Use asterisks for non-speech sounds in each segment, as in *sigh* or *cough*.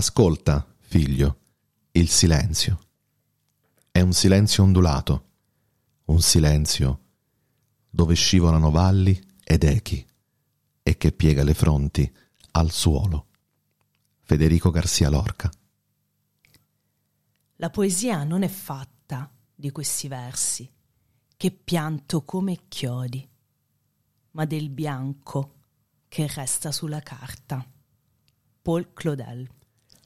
Ascolta, figlio, il silenzio. È un silenzio ondulato, un silenzio dove scivolano valli ed echi e che piega le fronti al suolo. Federico Garcia Lorca. La poesia non è fatta di questi versi, che pianto come chiodi, ma del bianco che resta sulla carta. Paul Claudel.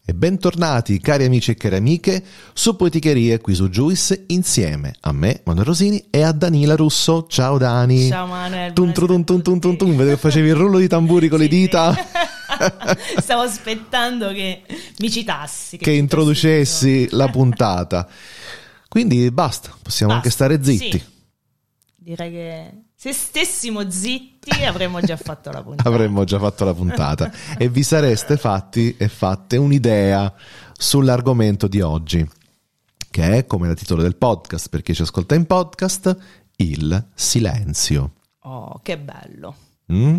E bentornati cari amici e cari amiche su Poeticherie qui su Juice insieme a me, Manuel Rosini e a Danila Russo. Ciao Dani. Ciao Manuel. Tum tum tum tum tum tum, vedevo che facevi il rullo di tamburi con le dita. *laughs* Stavo aspettando che mi citassi. che introducessi la puntata. Quindi basta, possiamo Basta, anche stare zitti. sì. Direi che se stessimo zitti avremmo già fatto la puntata. *laughs* Avremmo già fatto la puntata e vi sareste fatti e fatte un'idea sull'argomento di oggi, che è come da titolo del podcast, per chi ci ascolta in podcast, il silenzio. Oh, che bello. Mm?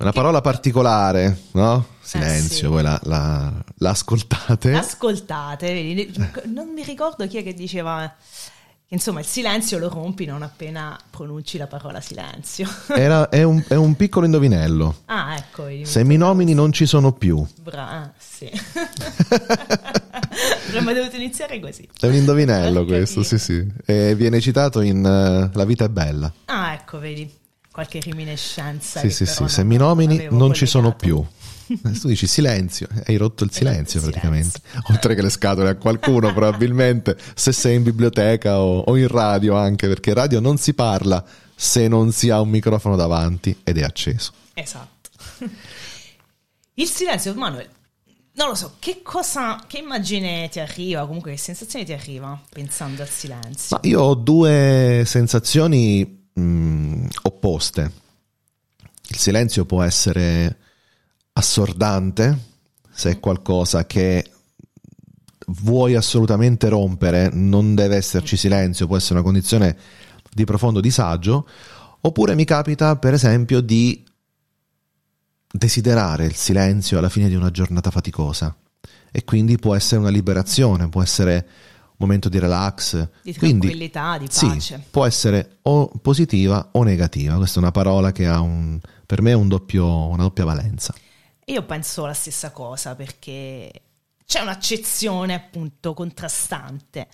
Una parola particolare, no? Silenzio, Eh, sì. voi la, la- l'ascoltate. Ascoltate, vedi, non mi ricordo chi è che diceva che insomma il silenzio lo rompi non appena pronunci la parola silenzio. *laughs* Era- è, un, è un piccolo indovinello. Ah, ecco, Se mi nomini non ci sono più. Bra- ah, sì. *laughs* Avremmo dovuto iniziare così. È un indovinello *laughs* questo, sì sì. E viene citato in eh, La vita è bella. Ah, ecco, vedi, qualche riminiscenza. Sì sì sì, non- se mi nomini avevo non ci sono più. *laughs* Tu dici silenzio, hai rotto il Hai silenzio rotto il praticamente. *laughs* Oltre che le scatole a qualcuno *laughs* probabilmente, se sei in biblioteca o, o in radio anche, perché in radio non si parla se non si ha un microfono davanti ed è acceso. Esatto. Il silenzio, Manuel, non lo so, che cosa, che immagine ti arriva, comunque che sensazione ti arriva pensando al silenzio? Ma io ho due sensazioni mh, opposte. Il silenzio può essere assordante, se è qualcosa che vuoi assolutamente rompere, non deve esserci silenzio, può essere una condizione di profondo disagio, oppure mi capita per esempio di desiderare il silenzio alla fine di una giornata faticosa e quindi può essere una liberazione, può essere un momento di relax, Di quindi tranquillità, di sì, pace. può essere o positiva o negativa, questa è una parola che ha un, per me un doppio, una doppia valenza. Io penso la stessa cosa perché c'è un'accezione appunto contrastante.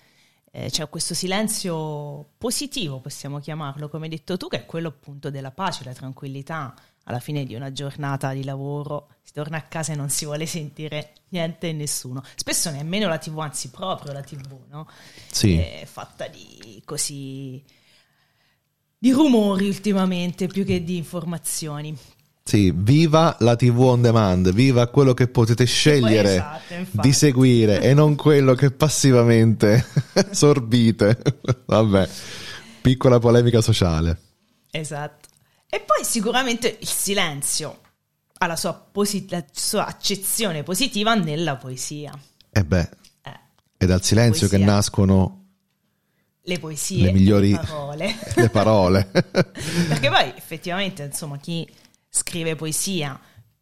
Eh, c'è questo silenzio positivo, possiamo chiamarlo, come hai detto tu, che è quello appunto della pace, la tranquillità. Alla fine di una giornata di lavoro si torna a casa e non si vuole sentire niente e nessuno. Spesso nemmeno la TV, anzi proprio la TV, no? Sì, È fatta di così di rumori ultimamente più che di informazioni. Sì, viva la TV on demand, viva quello che potete scegliere Esatto, di seguire e non quello che passivamente *laughs* sorbite. Vabbè, piccola polemica sociale. Esatto. E poi sicuramente il silenzio ha la sua, posi- la sua accezione positiva nella poesia. E beh, Eh, è dal silenzio che nascono le poesie, le migliori le parole. *laughs* le parole. *laughs* Perché poi effettivamente, insomma, chi scrive poesia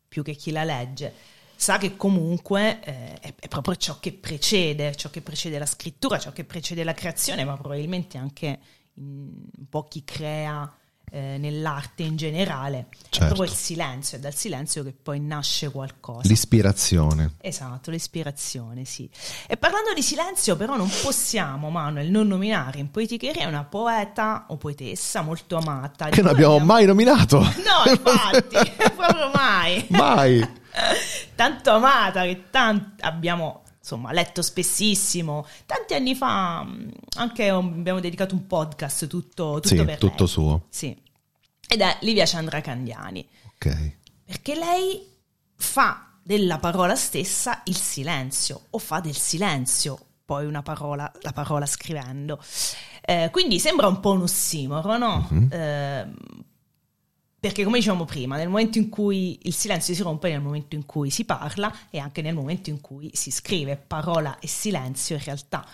più che chi la legge sa che comunque eh, è, è proprio ciò che precede, ciò che precede la scrittura, ciò che precede la creazione, ma probabilmente anche un po' chi crea eh, nell'arte in generale. È Certo. proprio il silenzio, è dal silenzio che poi nasce qualcosa. L'ispirazione. Esatto, l'ispirazione, sì. E parlando di silenzio, però, non possiamo, Manuel, non nominare in poeticheria una poeta o poetessa molto amata. Che non abbiamo abbiamo- mai nominato. *laughs* No, infatti, *laughs* proprio mai. Mai. Tanto amata che tant- abbiamo insomma letto spessissimo. Tanti anni fa mh, anche abbiamo dedicato un podcast tutto, tutto Sì, per tutto lei. suo. Sì. Ed è Livia Chandra Candiani. Ok. Perché lei fa della parola stessa il silenzio, o fa del silenzio poi una parola, la parola scrivendo. Eh, quindi sembra un po' un ossimoro, no? Mhm. Eh, perché come dicevamo prima, nel momento in cui il silenzio si rompe, nel momento in cui si parla e anche nel momento in cui si scrive, parola e silenzio in realtà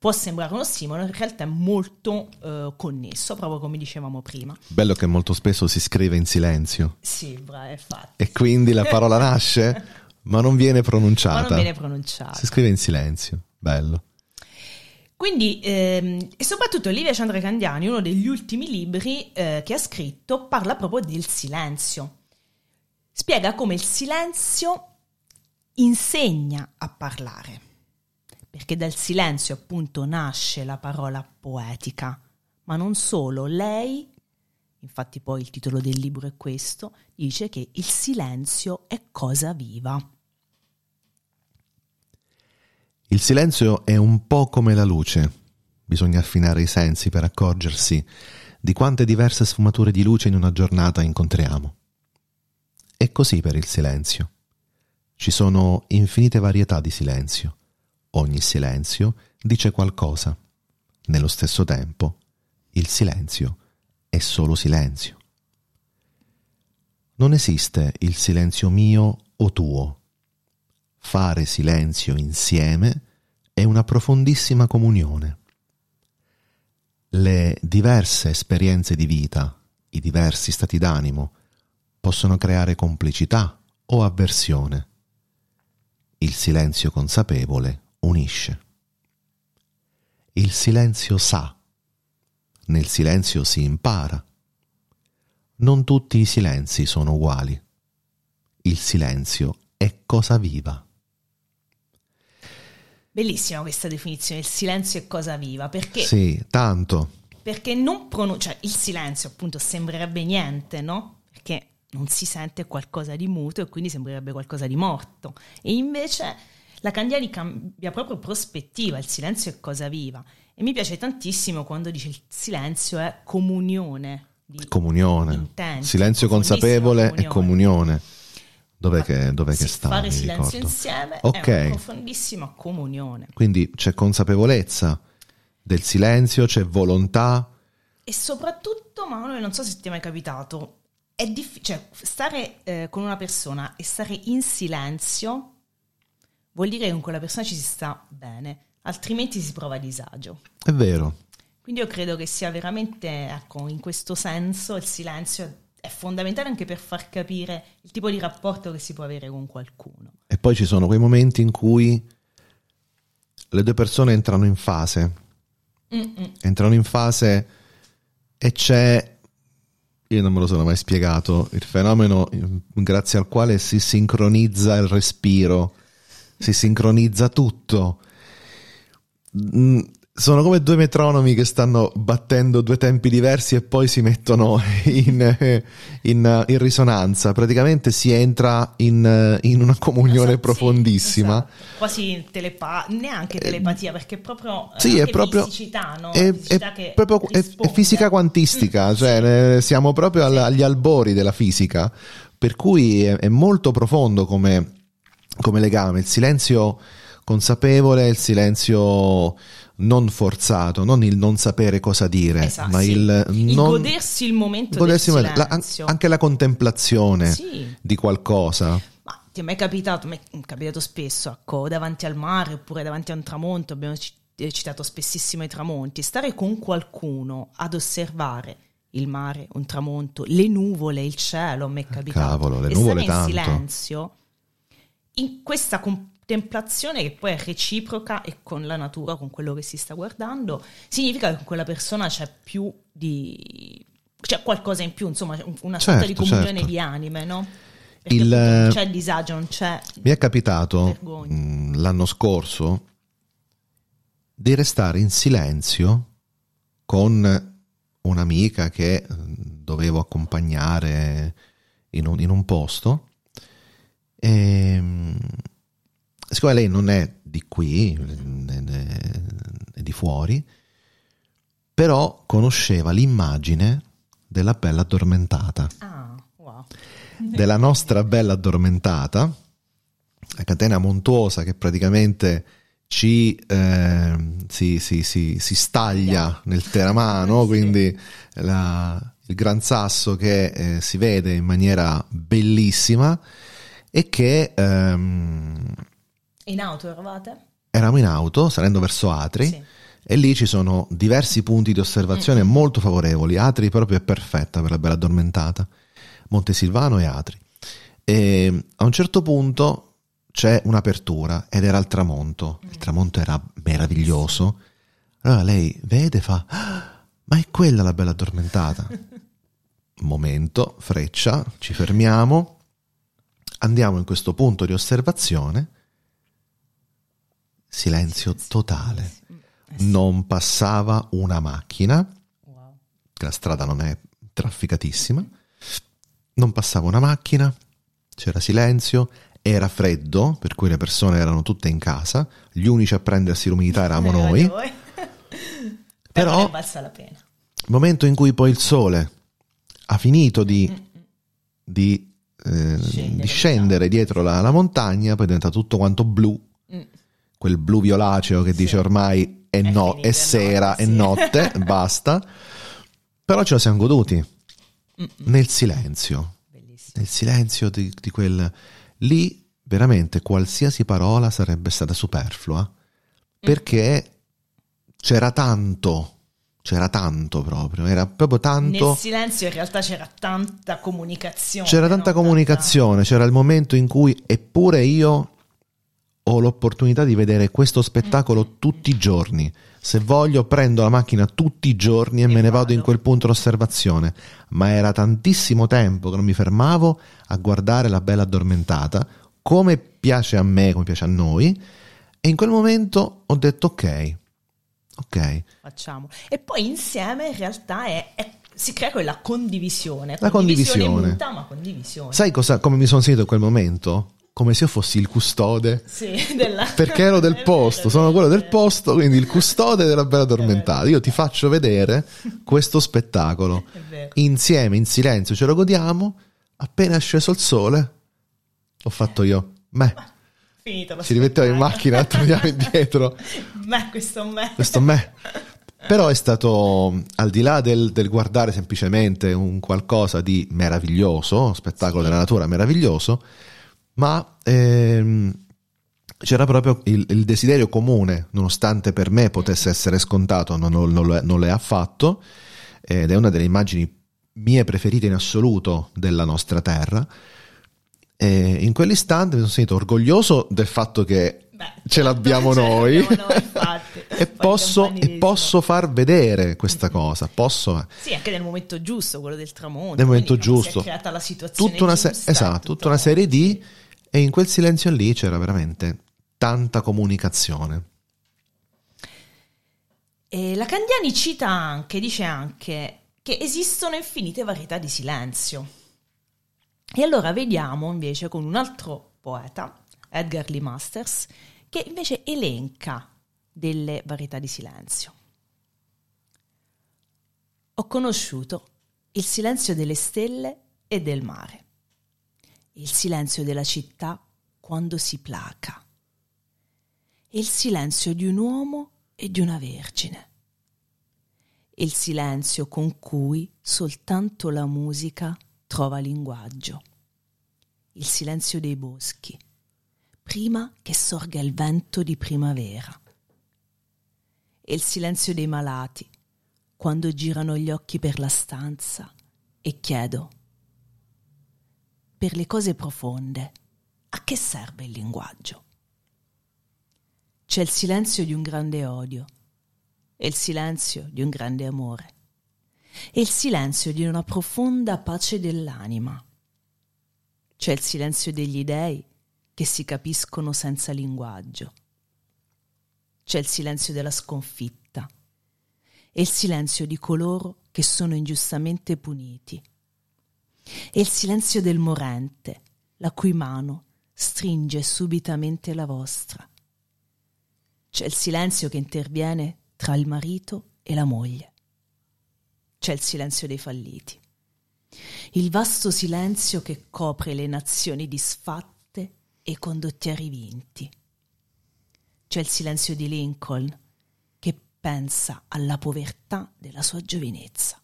può sembrare un ossimoro, in realtà è molto eh, connesso, proprio come dicevamo prima. Bello che molto spesso si scrive in silenzio Sì, brava, infatti. e quindi la parola nasce, ma non viene pronunciata. *laughs* Ma non viene pronunciata. Si scrive in silenzio, bello. Quindi, ehm, e soprattutto Livia Chandra-Candiani, uno degli ultimi libri eh, che ha scritto, parla proprio del silenzio. Spiega come il silenzio insegna a parlare, perché dal silenzio appunto nasce la parola poetica, ma non solo, lei, infatti poi il titolo del libro è questo, dice che il silenzio è cosa viva. Il silenzio è un po' come la luce. Bisogna affinare i sensi per accorgersi di quante diverse sfumature di luce in una giornata incontriamo. E così per il silenzio. Ci sono infinite varietà di silenzio. Ogni silenzio dice qualcosa. Nello stesso tempo, il silenzio è solo silenzio. Non esiste il silenzio mio o tuo fare silenzio insieme è una profondissima comunione. Le diverse esperienze di vita, i diversi stati d'animo, possono creare complicità o avversione. Il silenzio consapevole unisce. Il silenzio sa. Nel silenzio si impara. Non tutti i silenzi sono uguali. Il silenzio è cosa viva. Bellissima questa definizione, il silenzio è cosa viva, perché... Sì, tanto. Perché non pronuncia, cioè il silenzio appunto sembrerebbe niente, no? Perché non si sente qualcosa di muto e quindi sembrerebbe qualcosa di morto. E invece la Candiani cambia proprio prospettiva, il silenzio è cosa viva. E mi piace tantissimo quando dice il silenzio è comunione. Comunione. Intenti, silenzio consapevole comunione. è comunione. Dov'è che, dov'è sì, che sta? Fare silenzio ricordo. insieme Ok. è una profondissima comunione. Quindi c'è consapevolezza del silenzio, c'è volontà. E soprattutto, Manuel, non so se ti è mai capitato, è difficile, cioè, stare eh, con una persona e stare in silenzio vuol dire che con quella persona ci si sta bene, altrimenti si prova disagio. È vero. Quindi io credo che sia veramente, ecco, in questo senso il silenzio è fondamentale anche per far capire il tipo di rapporto che si può avere con qualcuno. E poi ci sono quei momenti in cui le due persone entrano in fase. Mm-mm. Entrano in fase e c'è, io non me lo sono mai spiegato, il fenomeno grazie al quale si sincronizza il respiro, si sincronizza tutto. Mm, sono come due metronomi che stanno battendo due tempi diversi e poi si mettono *laughs* in, in, in risonanza. Praticamente si entra in, in una comunione esatto, profondissima. Sì, esatto. Quasi telepa- neanche eh, telepatia, perché proprio, sì, è proprio fisicità, no? è, fisicità è, proprio, è, è, fisica quantistica, mm, cioè sì. siamo proprio sì. agli albori della fisica, per cui è, molto profondo come, come legame. Il silenzio consapevole, il silenzio non forzato, non il non sapere cosa dire, esatto, ma sì. il, il non, godersi il momento godersi del la, anche la contemplazione sì. di qualcosa. Ma ti è mai capitato, mi è capitato spesso, ecco, davanti al mare oppure davanti a un tramonto, abbiamo eh, citato spessissimo i tramonti, stare con qualcuno ad osservare il mare, un tramonto, le nuvole, il cielo, a me è capitato. Cavolo, le nuvole in tanto. silenzio, in questa comp- contemplazione che poi è reciproca e con la natura, con quello che si sta guardando, significa che con quella persona c'è più di... c'è qualcosa in più, insomma, una certo, sorta di comunione certo. di anime, no? Il, non c'è disagio, non c'è... Mi è capitato mh, mm, l'anno scorso di restare in silenzio con un'amica che mm, dovevo accompagnare in un, in un posto e siccome lei non è di qui, è di fuori, però conosceva l'immagine della bella addormentata. Ah, wow. Della nostra bella addormentata, la catena montuosa che praticamente ci eh, si, si, si, si, staglia nel teramano, *laughs* sì. quindi la, il gran sasso che eh, si vede in maniera bellissima e che ehm, in auto eravate? Eravamo in auto, salendo verso Atri. Sì. E lì ci sono diversi punti di osservazione mm-hmm. molto favorevoli. Atri proprio è perfetta per la bella addormentata. Montesilvano e Atri. E a un certo punto c'è un'apertura ed era il tramonto. Il tramonto era meraviglioso. Allora lei vede, fa, "Ah, ma è quella la bella addormentata. *laughs* Momento, freccia, ci fermiamo, andiamo in questo punto di osservazione. Silenzio totale. Non passava una macchina, la strada non è trafficatissima. Non passava una macchina, c'era silenzio, era freddo, per cui le persone erano tutte in casa, gli unici a prendersi l'umidità *laughs* eravamo noi. *laughs* Però, ne valsa la pena. Momento in cui poi il sole ha finito di, di, eh, Scendere, di scendere dietro la, la montagna, poi diventa tutto quanto blu, Mm. Quel blu violaceo che dice ormai è, no- è è sera, notte, è sì. notte, *laughs* basta. Però ce la siamo goduti Mm-mm. nel silenzio, Bellissimo. nel silenzio di, di quel... Lì veramente qualsiasi parola sarebbe stata superflua perché c'era tanto, c'era tanto proprio, era proprio tanto... Nel silenzio in realtà c'era tanta comunicazione. C'era tanta comunicazione, c'era il momento in cui eppure io ho l'opportunità di vedere questo spettacolo tutti i giorni. Se voglio prendo la macchina tutti i giorni e, E me ne vado vado. in quel punto d'osservazione. Ma era tantissimo tempo che non mi fermavo a guardare la bella addormentata, come piace a me, come piace a noi. E in quel momento ho detto ok, ok, Facciamo. E poi insieme in realtà è, è- si crea quella condivisione. La condivisione. muta, ma condivisione. sai cosa, come mi sono sentito in quel momento? Come se io fossi il custode Sì, della- perché ero del *laughs* posto, sono quello del posto, quindi il custode della bella addormentata. Io ti faccio vedere questo spettacolo. Insieme, in silenzio, ce lo godiamo. Appena è sceso il sole, ho fatto io. Me, Finito ci rimettiamo in macchina, torniamo indietro. *laughs* Me, questo me. Questo me. Però è stato, al di là del, del guardare semplicemente un qualcosa di meraviglioso, spettacolo della natura meraviglioso, ma ehm, c'era proprio il, il desiderio comune, nonostante per me potesse essere scontato, non, non- non lo è, non lo è affatto, ed è una delle immagini mie preferite in assoluto della nostra terra. E in quell'istante mi sono sentito orgoglioso del fatto che Beh, ce l'abbiamo *laughs* ce noi, l'abbiamo noi, infatti. *laughs* e, posso, e posso far vedere questa cosa. Posso, Sì, anche nel momento giusto, quello del tramonto. Nel momento giusto. Si è creata la situazione tutta una, se- giusta, esatto, tutta una serie di. E in quel silenzio lì c'era veramente tanta comunicazione. E la Candiani cita anche, dice anche che esistono infinite varietà di silenzio. E allora vediamo invece con un altro poeta, Edgar Lee Masters, che invece elenca delle varietà di silenzio. Ho conosciuto il silenzio delle stelle e del mare, il silenzio della città quando si placa, il silenzio di un uomo e di una vergine, il silenzio con cui soltanto la musica trova linguaggio, il silenzio dei boschi, prima che sorga il vento di primavera, e il silenzio dei malati, quando girano gli occhi per la stanza e chiedo, per le cose profonde, a che serve il linguaggio? C'è il silenzio di un grande odio e il silenzio di un grande amore e il silenzio di una profonda pace dell'anima. C'è il silenzio degli dei che si capiscono senza linguaggio. C'è il silenzio della sconfitta e il silenzio di coloro che sono ingiustamente puniti. E il silenzio del morente, la cui mano stringe subitamente la vostra. C'è il silenzio che interviene tra il marito e la moglie. C'è il silenzio dei falliti. Il vasto silenzio che copre le nazioni disfatte e i condottieri vinti. C'è il silenzio di Lincoln che pensa alla povertà della sua giovinezza.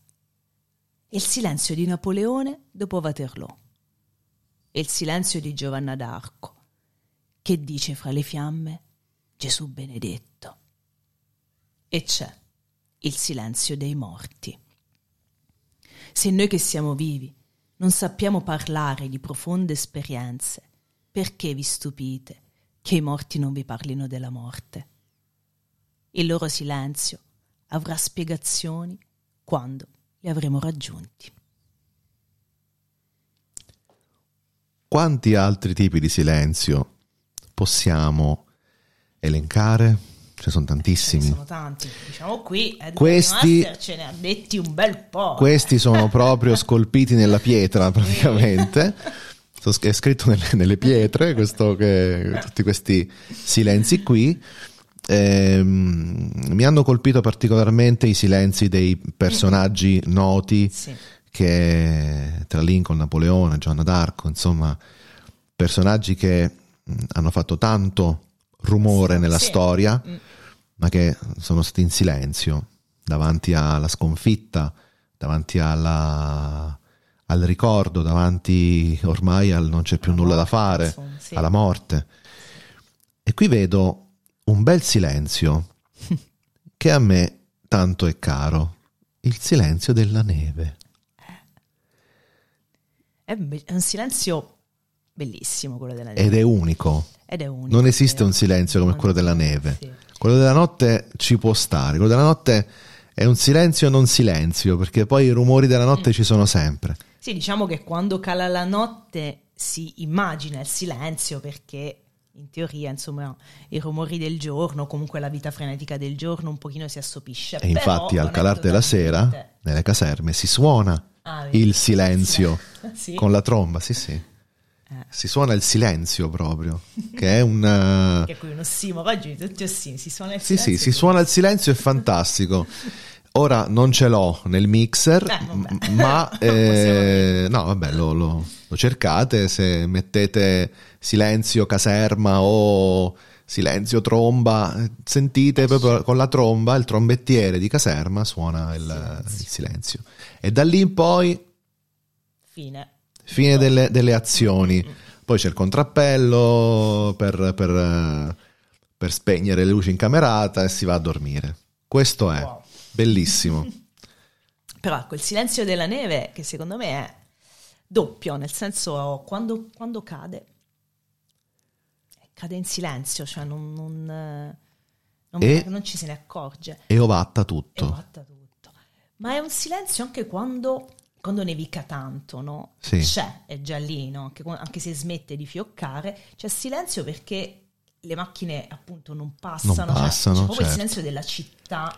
Il silenzio di Napoleone dopo Waterloo. E il silenzio di Giovanna d'Arco che dice fra le fiamme Gesù benedetto. E c'è il silenzio dei morti. Se noi che siamo vivi non sappiamo parlare di profonde esperienze, perché vi stupite che i morti non vi parlino della morte? Il loro silenzio avrà spiegazioni quando li avremo raggiunti. Quanti altri tipi di silenzio possiamo elencare? Ce ne sono tantissimi. Ce ne sono tanti. Diciamo qui, questi, Master ce ne ha detti un bel po'. Questi sono proprio scolpiti nella pietra, *laughs* praticamente. è scritto nelle, nelle pietre, questo che, tutti questi silenzi qui. Eh, mi hanno colpito particolarmente i silenzi dei personaggi noti *laughs* sì. che tra Lincoln, Napoleone, Giovanna d'Arco, insomma, personaggi che hanno fatto tanto rumore sì, nella sì. storia, mm. ma che sono stati in silenzio davanti alla sconfitta, davanti alla, al ricordo, davanti ormai al non c'è più nulla da fare, alla morte. E qui vedo un bel silenzio *laughs* che a me tanto è caro, il silenzio della neve. È un silenzio bellissimo quello della neve. Ed è unico. Ed è unico. Non esiste un silenzio come quello della neve. Sì. Quello della notte ci può stare, quello della notte è un silenzio non silenzio, perché poi i rumori della notte mm. ci sono sempre. Sì, diciamo che quando cala la notte si immagina il silenzio perché in teoria, insomma, i rumori del giorno, comunque la vita frenetica del giorno un pochino si assopisce. E infatti al calar della sera, nelle caserme, si suona ah, il silenzio *laughs* sì. con la tromba, sì sì. Eh. Si suona il silenzio proprio, *laughs* che è un... che è qui un ossimoro, oggi tutti ossimori, si suona il silenzio. Sì, sì, si suona il silenzio, è fantastico. *laughs* Ora non ce l'ho nel mixer, eh, ma *laughs* eh, no, vabbè, lo, lo, lo, cercate se mettete silenzio caserma o silenzio tromba, sentite proprio con la tromba il trombettiere di caserma suona il silenzio. il silenzio. E da lì in poi fine, fine delle, delle, azioni. Poi c'è il contrappello per, per, per, spegnere le luci in camerata e si va a dormire. Questo è. Wow. Bellissimo. *laughs* Però ecco, il silenzio della neve, che secondo me è doppio, nel senso quando, quando cade, cade in silenzio, cioè non, non, non, e, non, ci se ne accorge. E ovatta tutto. E ovatta tutto. Ma è un silenzio anche quando, quando nevica tanto, no? Sì. C'è, è già lì, no? anche, anche se smette di fioccare, c'è silenzio perché le macchine appunto non passano, non passano cioè, c'è proprio certo. il silenzio della città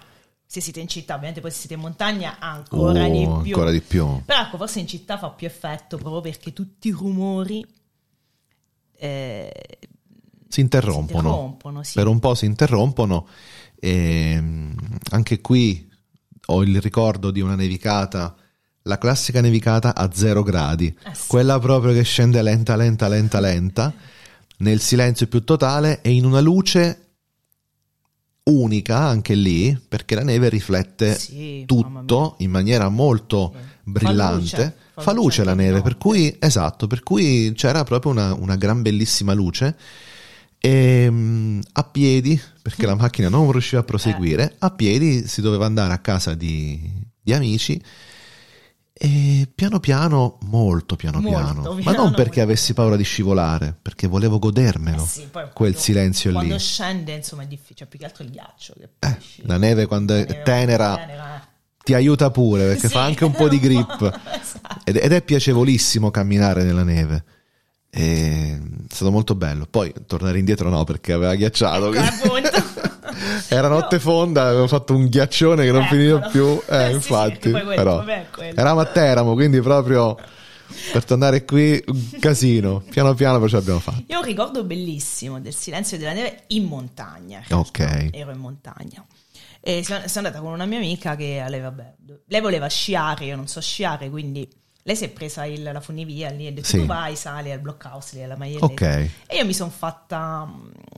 se siete in città, ovviamente poi se siete in montagna ancora uh, di più. Ancora di più. Però ecco, forse in città fa più effetto proprio perché tutti i rumori eh, si interrompono. Si interrompono sì. Per un po' si interrompono. E anche qui ho il ricordo di una nevicata, la classica nevicata a zero gradi, eh sì. quella proprio che scende lenta, lenta, lenta, lenta, *laughs* nel silenzio più totale e in una luce unica anche lì, perché la neve riflette sì, tutto in maniera molto sì. brillante. Fa luce, fa fa luce la neve, per cui, esatto, per cui c'era proprio una, una gran bellissima luce. E, um, a piedi, perché la *laughs* macchina non riusciva a proseguire, eh. a piedi si doveva andare a casa di, di amici e piano piano, molto piano molto piano, piano, ma non perché avessi paura di scivolare, perché volevo godermelo, eh sì, quel quando, silenzio quando lì. Quando scende, insomma, è difficile, cioè, più che altro il ghiaccio. Eh, la neve quando la è neve tenera, tenera eh. ti aiuta pure, perché sì, fa anche un *laughs* po' di grip. esatto. ed, ed, è piacevolissimo camminare nella neve. è stato molto bello. Poi tornare indietro no, perché aveva ghiacciato. Ecco, *laughs* Era notte fonda, avevo fatto un ghiaccione che non eh, finiva più. Eh, eh infatti. Sì, quello, però, eravamo a Teramo, quindi proprio per tornare qui un casino. Piano piano però ce l'abbiamo fatto. Io ho un ricordo bellissimo del silenzio della neve in montagna. Ok. Ero in montagna. E sono andata con una mia amica che lei, vabbè, lei voleva sciare, io non so sciare, quindi lei si è presa il, la funivia lì e ha detto sì. tu vai, sali al blockhouse lì alla maglietta. Ok. E io mi sono fatta,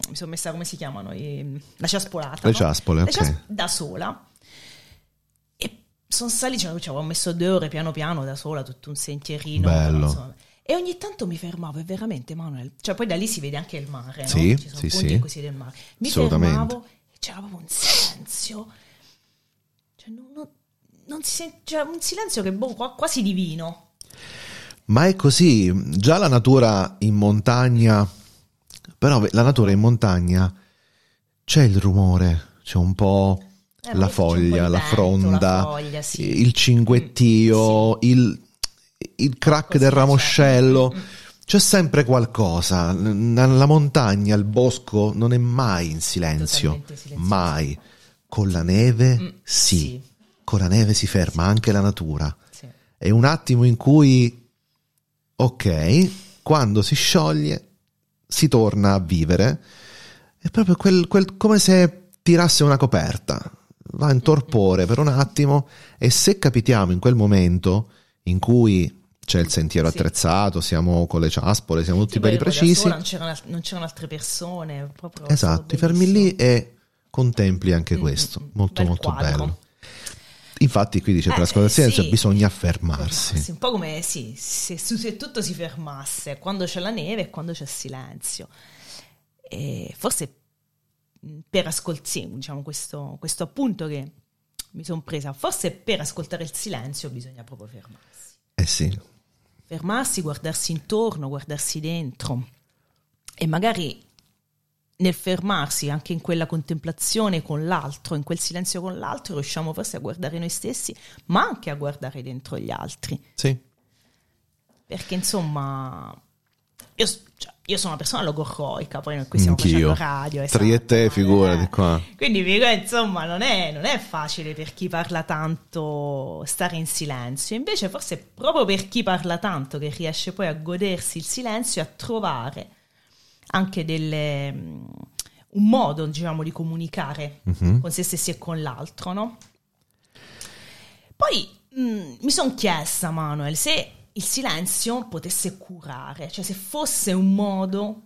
mi sono messa come si chiamano, I, la ciaspolata. Le no? ciaspole, ok. Ciasp- da sola. E sono salita, cioè, ci avevo messo due ore piano piano da sola, tutto un sentierino. Bello. Insomma. E ogni tanto mi fermavo e veramente Manuel, cioè poi da lì si vede anche il mare, sì, no? Ci sono sì, punti sì. vede il mare. Mi fermavo e c'era proprio un silenzio. Cioè, non, non, non si sente, cioè, un silenzio che boh, quasi divino Ma è così, già la natura in montagna, però la natura in montagna c'è il rumore, c'è un po' Eh, la c'è po' foglia, di la vento, fronda, la foglia, sì. il cinguettio, il, il crack del c'è. ramoscello. Mm, mm. C'è sempre qualcosa. Nella montagna, il bosco non è mai in silenzio. Mai. Con la neve, Mm, sì. sì. Con la neve si ferma anche la natura. Sì. È un attimo in cui, ok, quando si scioglie, si torna a vivere. È proprio quel, quel- come se tirasse una coperta. Va in torpore per un attimo e se capitiamo in quel momento in cui c'è il sentiero Sì. attrezzato, siamo con le ciaspole, siamo tutti belli precisi. sola, non, c'erano, non c'erano altre persone. Proprio Esatto, ti fermi lì e contempli anche Mm, questo. mm, mm. Molto molto quadro. bello. Infatti qui dice per Eh, ascoltare il silenzio sì. bisogna fermarsi. Fermarsi, Un po' come sì, se, se tutto si fermasse, quando c'è la neve e quando c'è silenzio. E forse mh, per ascoltare, diciamo questo, questo appunto che mi sono presa, forse per ascoltare il silenzio bisogna proprio fermarsi. Eh sì, Fermarsi, guardarsi intorno, guardarsi dentro e magari nel fermarsi anche in quella contemplazione con l'altro, in quel silenzio con l'altro, riusciamo forse a guardare noi stessi, ma anche a guardare dentro gli altri. sì. Perché insomma, io, cioè, io sono una persona logorroica, poi noi qui stiamo Anch'io. facendo radio. Esatto, figurati eh. qua. Quindi insomma, non è, non è facile per chi parla tanto stare in silenzio. Invece forse è proprio per chi parla tanto che riesce poi a godersi il silenzio e a trovare anche delle, mm, un modo, diciamo, di comunicare Mhm. con se stessi e con l'altro, no? Poi mm, mi sono chiesta, Manuel, se il silenzio potesse curare, cioè se fosse un modo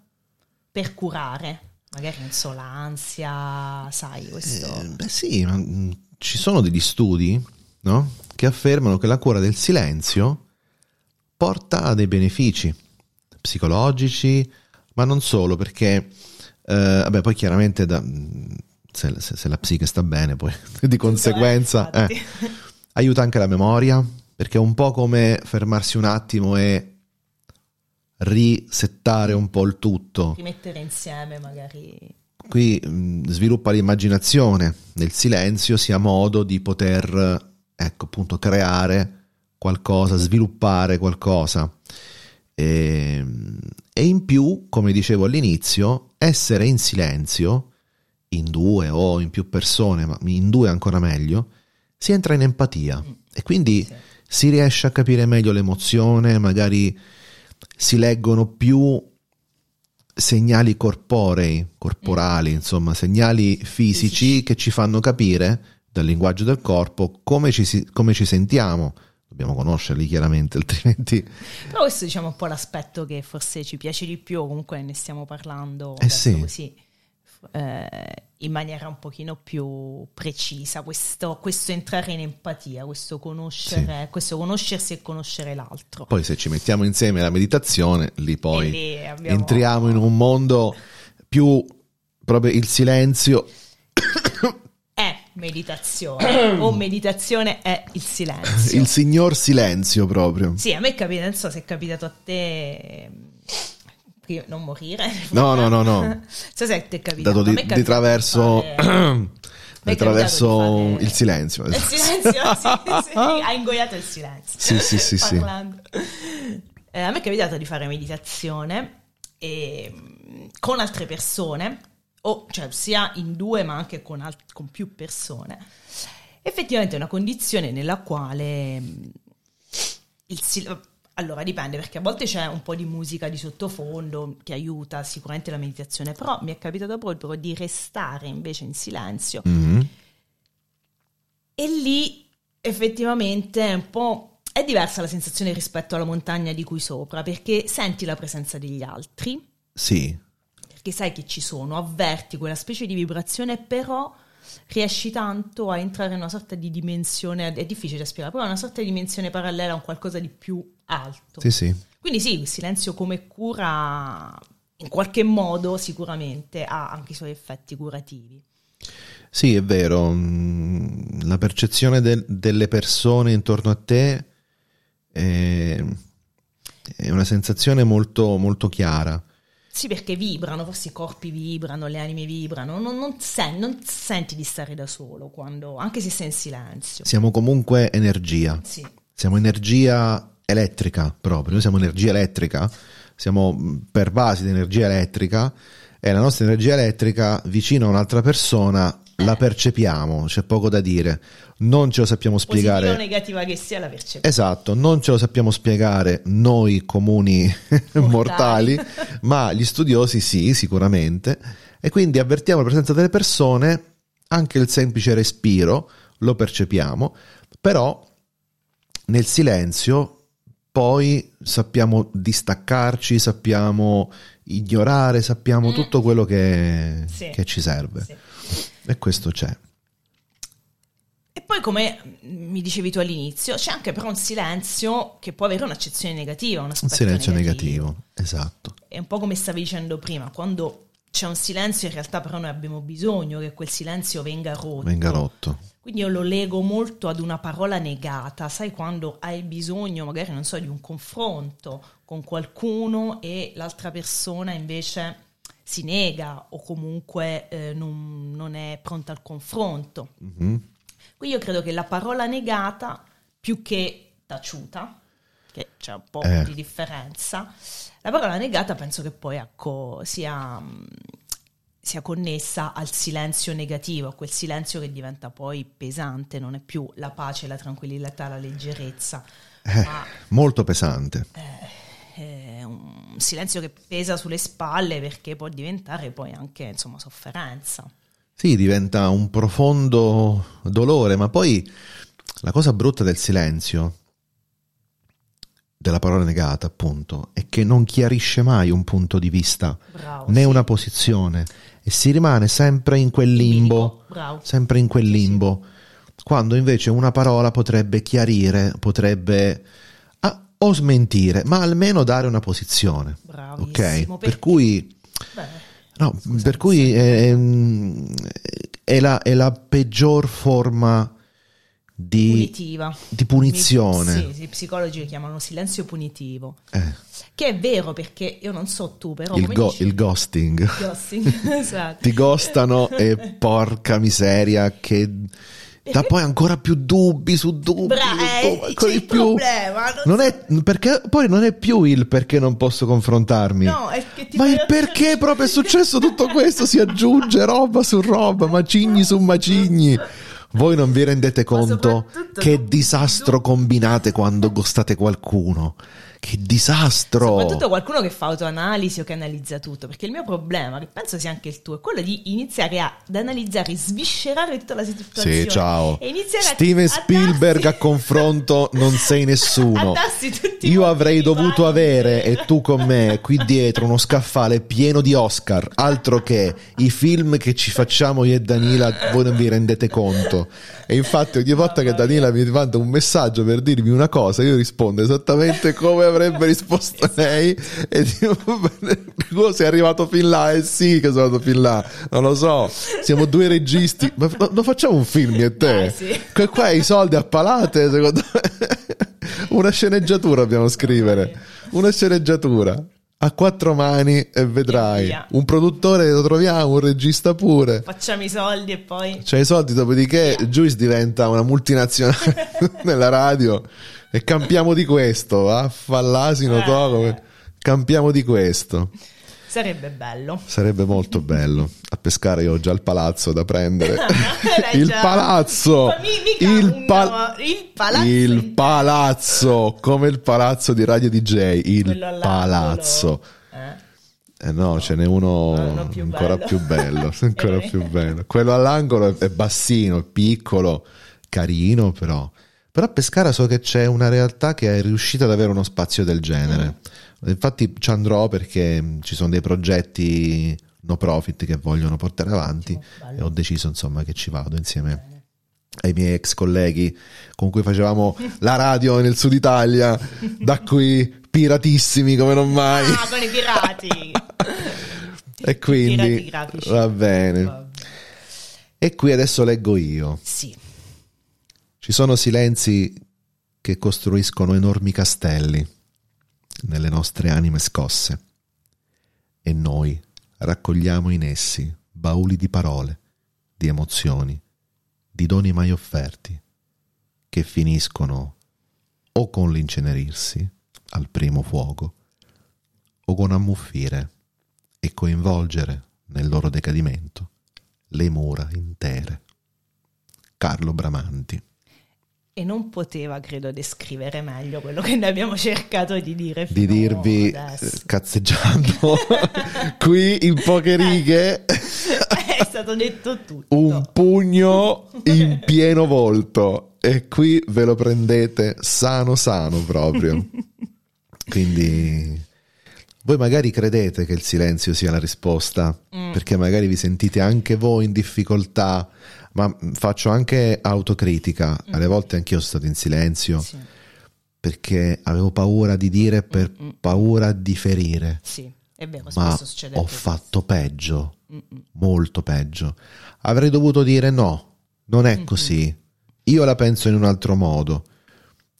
per curare, magari non so, l'ansia, sai, questo... Eh, beh sì, ma, mm, ci sono degli studi no? che affermano che la cura del silenzio porta a dei benefici psicologici, ma non solo, perché eh, vabbè, poi chiaramente da- mm, se, se- se la psiche sta bene, poi *laughs* di conseguenza Eh, aiuta anche la memoria, perché è un po' come fermarsi un attimo e risettare un po' il tutto. rimettere insieme magari... Qui mh, sviluppa l'immaginazione, nel silenzio sia modo di poter, ecco appunto, creare qualcosa, sviluppare qualcosa. E, e in più, come dicevo all'inizio, essere in silenzio, in due o in più persone, ma in due ancora meglio, si entra in empatia e quindi Sì. si riesce a capire meglio l'emozione, magari si leggono più segnali corporei, corporali, insomma, segnali fisici che ci fanno capire dal linguaggio del corpo come ci, come ci sentiamo. Dobbiamo conoscerli chiaramente, *laughs* altrimenti Però questo diciamo è un po' l'aspetto che forse ci piace di più, comunque ne stiamo parlando Eh sì. così eh, in maniera un pochino più precisa, questo, questo entrare in empatia, questo conoscere, questo conoscersi e conoscere l'altro. poi se ci mettiamo insieme la meditazione, lì poi lì abbiamo- entriamo in un mondo più proprio il silenzio. Meditazione, *clears throat* o meditazione è il silenzio. Il signor silenzio proprio. Sì, a me è capitato, non so se è capitato a te ehm, non morire. No, no, no, no. *laughs* So se ti è capitato. Dato a di, di traverso, *clears throat* di fare- di capitato traverso di fare- il silenzio. Il silenzio, sì, sì, *laughs* ha ingoiato il silenzio. Sì, sì, sì, sì. Eh, a me è capitato di fare meditazione e, mh, con altre persone, o cioè sia in due ma anche con, al- con più persone. Effettivamente è una condizione nella quale mh, il sil- allora dipende perché a volte c'è un po' di musica di sottofondo che aiuta sicuramente la meditazione, però mi è capitato proprio di restare invece in silenzio Mhm. e lì effettivamente è un po'... è diversa la sensazione rispetto alla montagna di cui sopra, perché senti la presenza degli altri, Sì, perché sai che ci sono, avverti quella specie di vibrazione, però riesci tanto a entrare in una sorta di dimensione, è difficile da spiegare, però è una sorta di dimensione parallela a un qualcosa di più alto. sì, sì. Quindi sì, il silenzio come cura, in qualche modo sicuramente ha anche i suoi effetti curativi. Sì, è vero. mm, La percezione del- delle persone intorno a te è, è una sensazione molto, molto chiara. Sì, perché vibrano, forse i corpi vibrano, le anime vibrano, non, non, sen- non senti di stare da solo, quando, anche se sei in silenzio. Siamo comunque energia, Sì, siamo energia elettrica proprio, noi siamo energia elettrica, siamo mh, pervasi di energia elettrica. E la nostra energia elettrica vicino a un'altra persona la percepiamo, c'è poco da dire, non ce lo sappiamo positiva o spiegare. negativa che sia la percezione. Esatto, non ce lo sappiamo spiegare noi comuni *laughs* mortali, ma gli studiosi sì, sicuramente. E quindi avvertiamo la presenza delle persone, anche il semplice respiro lo percepiamo, però nel silenzio poi sappiamo distaccarci, sappiamo ignorare, sappiamo Mm. tutto quello che, Sì. che ci serve. Sì. E questo c'è. E poi, come mi dicevi tu all'inizio, c'è anche però un silenzio che può avere un'accezione negativa, un Un silenzio negativo, esatto. È un po' come stavi dicendo prima, quando c'è un silenzio in realtà però noi abbiamo bisogno che quel silenzio venga rotto. Venga rotto. Quindi io lo lego molto ad una parola negata, sai quando hai bisogno magari, non so, di un confronto con qualcuno e l'altra persona invece si nega o comunque eh, non, non è pronta al confronto. Mhm. Quindi io credo che la parola negata, più che taciuta, che c'è un po' Eh. di differenza, la parola negata penso che poi ecco, sia, mh, sia connessa al silenzio negativo, a quel silenzio che diventa poi pesante, non è più la pace, la tranquillità, la leggerezza, Eh, ma molto pesante. È un silenzio che pesa sulle spalle perché può diventare poi anche insomma sofferenza. Sì, diventa un profondo dolore, ma poi la cosa brutta del silenzio, della parola negata, appunto, è che non chiarisce mai un punto di vista Bravo. né sì. una posizione e si rimane sempre in quel limbo, sempre in quel limbo, quando invece una parola potrebbe chiarire, potrebbe o smentire, ma almeno dare una posizione. Bravissimo, Ok? perché- Per cui Beh, No, per cui è, è la, è la peggior forma di, punitiva. di punizione. Sì, i psicologi lo chiamano silenzio punitivo. Eh, Che è vero perché io non so tu, però il, go- il ghosting. ghosting, *laughs* esatto. Ti ghostano e *laughs* porca miseria che *laughs* dà poi ancora più dubbi su dubbi. Bra- eh, c'è il più. problema, non Non è, perché, poi non è più il perché non posso confrontarmi. No, è che ti Ma il perché proprio è successo tutto questo? Si aggiunge roba su roba, macigni su macigni. Voi non vi rendete conto che disastro combinate quando gostate qualcuno? Che disastro! Soprattutto qualcuno che fa autoanalisi o che analizza tutto, perché il mio problema, che penso sia anche il tuo, è quello di iniziare a- ad analizzare, sviscerare tutta la situazione. Sì, ciao. E iniziare a- Steven a Spielberg darsi- a confronto non sei *laughs* nessuno. a Io avrei dovuto avere, e tu con me, qui dietro uno scaffale pieno di Oscar. Altro che i film che ci facciamo io e Danila, voi non vi rendete conto. E infatti ogni volta che Danila mi manda un messaggio per dirmi una cosa, io rispondo esattamente come avrebbe risposto lei. E dico, "Tu sei arrivato fin là? Eh sì che sono andato fin là. Non lo so, siamo due registi. Ma lo lo facciamo un film io e te? Sì. Qua i soldi a palate, secondo me. Una sceneggiatura dobbiamo scrivere. Una sceneggiatura. A quattro mani e vedrai. via. Un produttore lo troviamo, un regista pure. Facciamo i soldi e poi... C'è i soldi, dopodiché Juice diventa una multinazionale *laughs* nella radio e campiamo di questo. Ah, fall'asino, Eh. to, come- campiamo di questo. Sarebbe bello. Sarebbe molto bello. A pescare io ho già il palazzo da prendere. *laughs* L'hai il già- palazzo. Il, pal- il palazzo il palazzo. Come il palazzo di Radio DJ. Il Quello palazzo. Eh. Eh no, ce n'è uno No, più ancora bello. più bello. *laughs* Ancora Eh. più bello. Quello all'angolo è, bassino, è piccolo, carino però. Però a Pescara so che c'è una realtà che è riuscita ad avere uno spazio del genere. Infatti ci andrò perché ci sono dei progetti no profit che vogliono portare avanti e ho deciso insomma che ci vado insieme ai miei ex colleghi con cui facevamo la radio nel sud Italia, *laughs* da qui piratissimi come non mai. Ah, con i pirati. E quindi Pirati va bene. Vabbè. E qui adesso leggo io. Sì. Ci sono silenzi che costruiscono enormi castelli. Nelle nostre anime scosse e noi raccogliamo in essi bauli di parole, di emozioni, di doni mai offerti, che finiscono o con l'incenerirsi al primo fuoco, o con ammuffire e coinvolgere nel loro decadimento le mura intere. Carlo Bramanti. E non poteva, credo, descrivere meglio quello che noi abbiamo cercato di dire. Di dirvi, adesso. eh, cazzeggiando, *laughs* qui in poche righe, È stato detto tutto. un pugno in *laughs* pieno volto. E qui ve lo prendete sano sano proprio. *laughs* Quindi voi magari credete che il silenzio sia la risposta, Mm. perché magari vi sentite anche voi in difficoltà, ma faccio anche autocritica. Alle volte anch'io sono stato in silenzio Mm. Sì, perché avevo paura di dire per paura di ferire. sì, è vero, Ma ho fatto peggio, Mm-mm. molto peggio. Avrei dovuto dire no, non è così. Io la penso in un altro modo.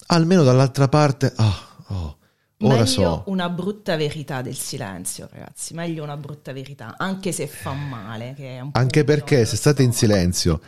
Almeno dall'altra parte, ah, oh, ora Meglio so. una brutta verità del silenzio, ragazzi. Meglio una brutta verità, anche se fa male. Anche perché se state in silenzio,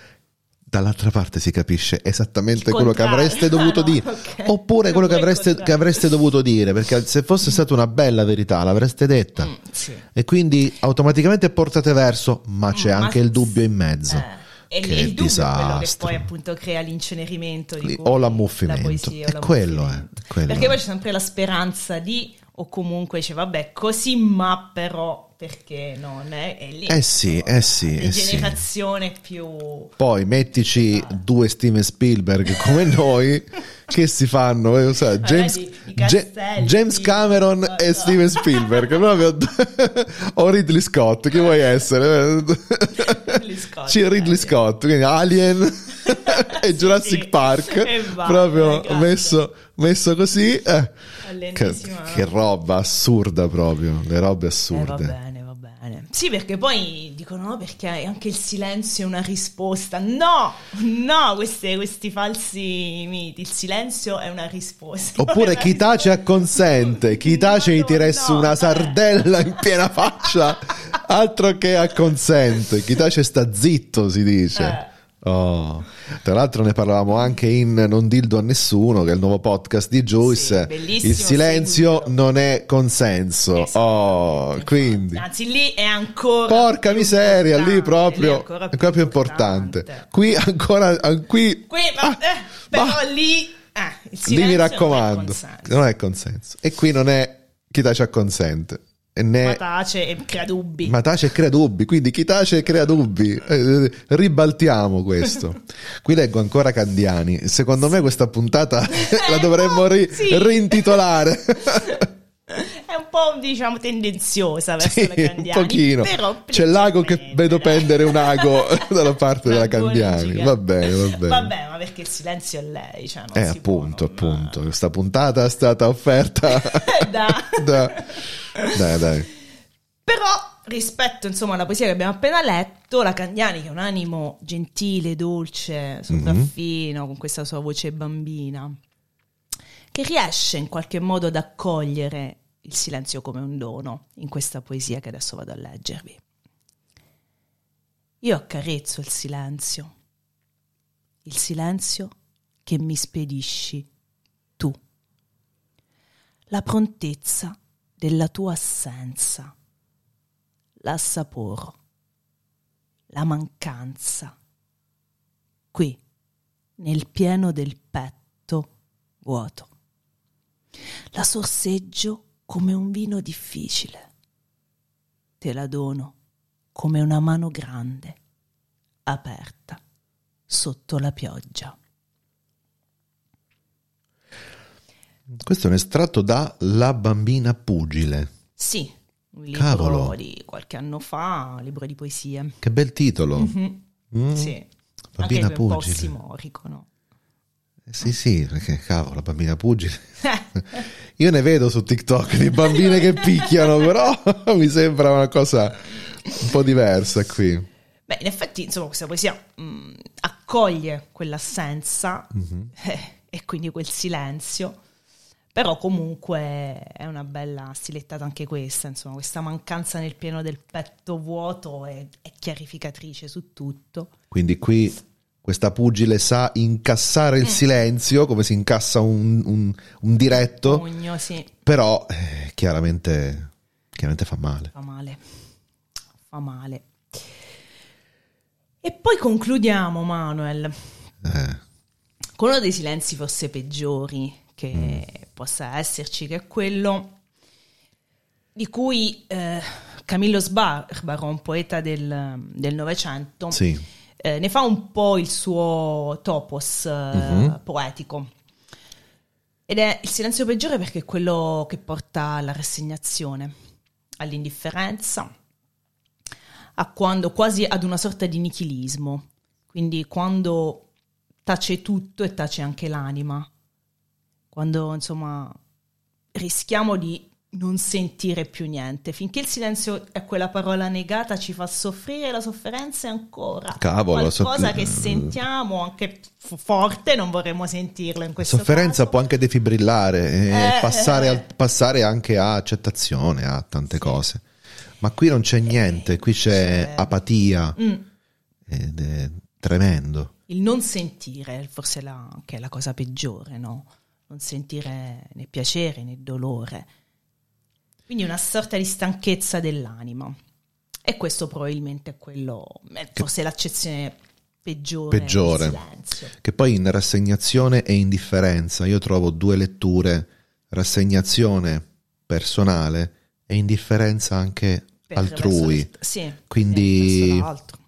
dall'altra parte si capisce esattamente quello che avreste dovuto *laughs* Ah, no, dire. ok. Oppure quello che avreste, che avreste dovuto dire, perché se fosse stata una bella verità l'avreste detta. Mm, sì. E quindi automaticamente portate verso, ma c'è Ma- anche il dubbio in mezzo. Eh, e Che il è quello che disastro. poi appunto crea l'incenerimento di o l'ammuffimento. la poesia, o È quello, è, quello Perché è. poi c'è sempre la speranza di, o comunque dice vabbè così ma però perché non è, è lì. Eh sì, eh sì, eh sì. degenerazione più... Poi mettici due Steven Spielberg come *laughs* noi che si fanno, eh, sai, James, Ja- castelli, James Cameron no, e no. Steven Spielberg, proprio *laughs* *laughs* o Ridley Scott, chi vuoi essere? Ridley Scott, Sì, Ridley. Scott, quindi Alien e Jurassic sì. Park, E vai, proprio messo, messo così. eh. Che, che roba assurda proprio, le robe Eh, assurde. va bene, va bene. Sì, perché poi dicono no, perché anche il silenzio è una risposta. No, no, queste- questi falsi miti. Il silenzio è una risposta. *laughs* Oppure chi tace acconsente, chi tace gli tira su No, una eh. sardella in piena faccia, *laughs* altro che acconsente, chi tace sta zitto si dice. Eh. Oh. Tra l'altro ne parlavamo anche in Non dildo a nessuno, che è il nuovo podcast di Juice. Sì, il silenzio seguitelo. non è consenso. Esatto. Oh, quindi Anzi, lì è ancora. porca più miseria, lì importante, proprio lì è è ancora ancora più importante. Qui ancora qui Qui, ma, Ah, eh, però bah. lì. il Lì mi non è raccomando, non è consenso. E qui non è chi tace acconsente. E Ma tace e crea dubbi. ma tace e crea dubbi, quindi chi tace e crea dubbi. Eh, ribaltiamo questo. *laughs* Qui leggo ancora Candiani. Secondo me questa puntata *laughs* *laughs* la dovremmo ri- sì. rintitolare. È un po', diciamo, tendenziosa verso Sì, la un Candiani. pochino. però C'è l'ago che vedo pendere un ago dalla parte della Candiani. Va bene, va bene. Vabbè, ma perché il silenzio è lei, cioè non Eh, si può appunto, non- appunto. Questa puntata è stata offerta Da- da... Dai, dai. Però rispetto insomma alla poesia che abbiamo appena letto, la Candiani che è un animo gentile, dolce, sopraffino, con questa sua voce bambina, che riesce in qualche modo ad accogliere il silenzio come un dono in questa poesia che adesso vado a leggervi. Io accarezzo il silenzio, il silenzio che mi spedisci tu, la prontezza della tua assenza, l'assaporo, la mancanza, qui, nel pieno del petto vuoto. La sorseggio come un vino difficile. Te la dono come una mano grande, aperta, sotto la pioggia. Questo è un estratto da La bambina pugile. Sì, un libro Cavolo. di qualche anno fa, un libro di poesie. Che bel titolo. Mm. Sì, Bambina anche lui un po' pugile. ossimorico, no? Eh, Sì, sì, perché cavolo, la bambina pugile. *laughs* *laughs* Io ne vedo su TikTok di bambine che picchiano, però *laughs* mi sembra una cosa un po' diversa qui. Beh, in effetti, insomma, questa poesia mh, accoglie quell'assenza Mhm. eh, e quindi quel silenzio, Però comunque è una bella stilettata anche questa, insomma, questa mancanza nel pieno del petto vuoto è, è chiarificatrice su tutto. Quindi qui questa pugile sa incassare il mm. silenzio come si incassa un, un, un diretto, Pugno, sì. però eh, chiaramente, chiaramente fa male. Fa male, fa male. E poi concludiamo, Manuel, Eh, con uno dei silenzi forse peggiori che Mm. Possa esserci, che è quello di cui eh, Camillo Sbarbaro, un poeta del del Novecento, sì, eh, ne fa un po' il suo topos eh, Mhm. poetico. Ed è il silenzio peggiore perché è quello che porta alla rassegnazione, all'indifferenza, a quando quasi ad una sorta di nichilismo. Quindi quando tace tutto e tace anche l'anima. Quando insomma rischiamo di non sentire più niente. Finché il silenzio è quella parola negata, ci fa soffrire la sofferenza è ancora Cavolo, qualcosa che sentiamo anche forte, non vorremmo sentirlo in questo sofferenza caso. può anche defibrillare e Eh, passare, eh. al- passare anche a accettazione, a tante cose. Ma qui non c'è niente, qui c'è c'è- apatia Mm. ed è tremendo. Il non sentire, forse la, che è la cosa peggiore, no? Non sentire né piacere né dolore. Quindi una sorta di stanchezza dell'anima. E questo probabilmente è quello, è forse l'accezione peggiore, Peggiore. Che poi in rassegnazione e indifferenza io trovo due letture, rassegnazione personale e indifferenza anche Per altrui. verso sì, Quindi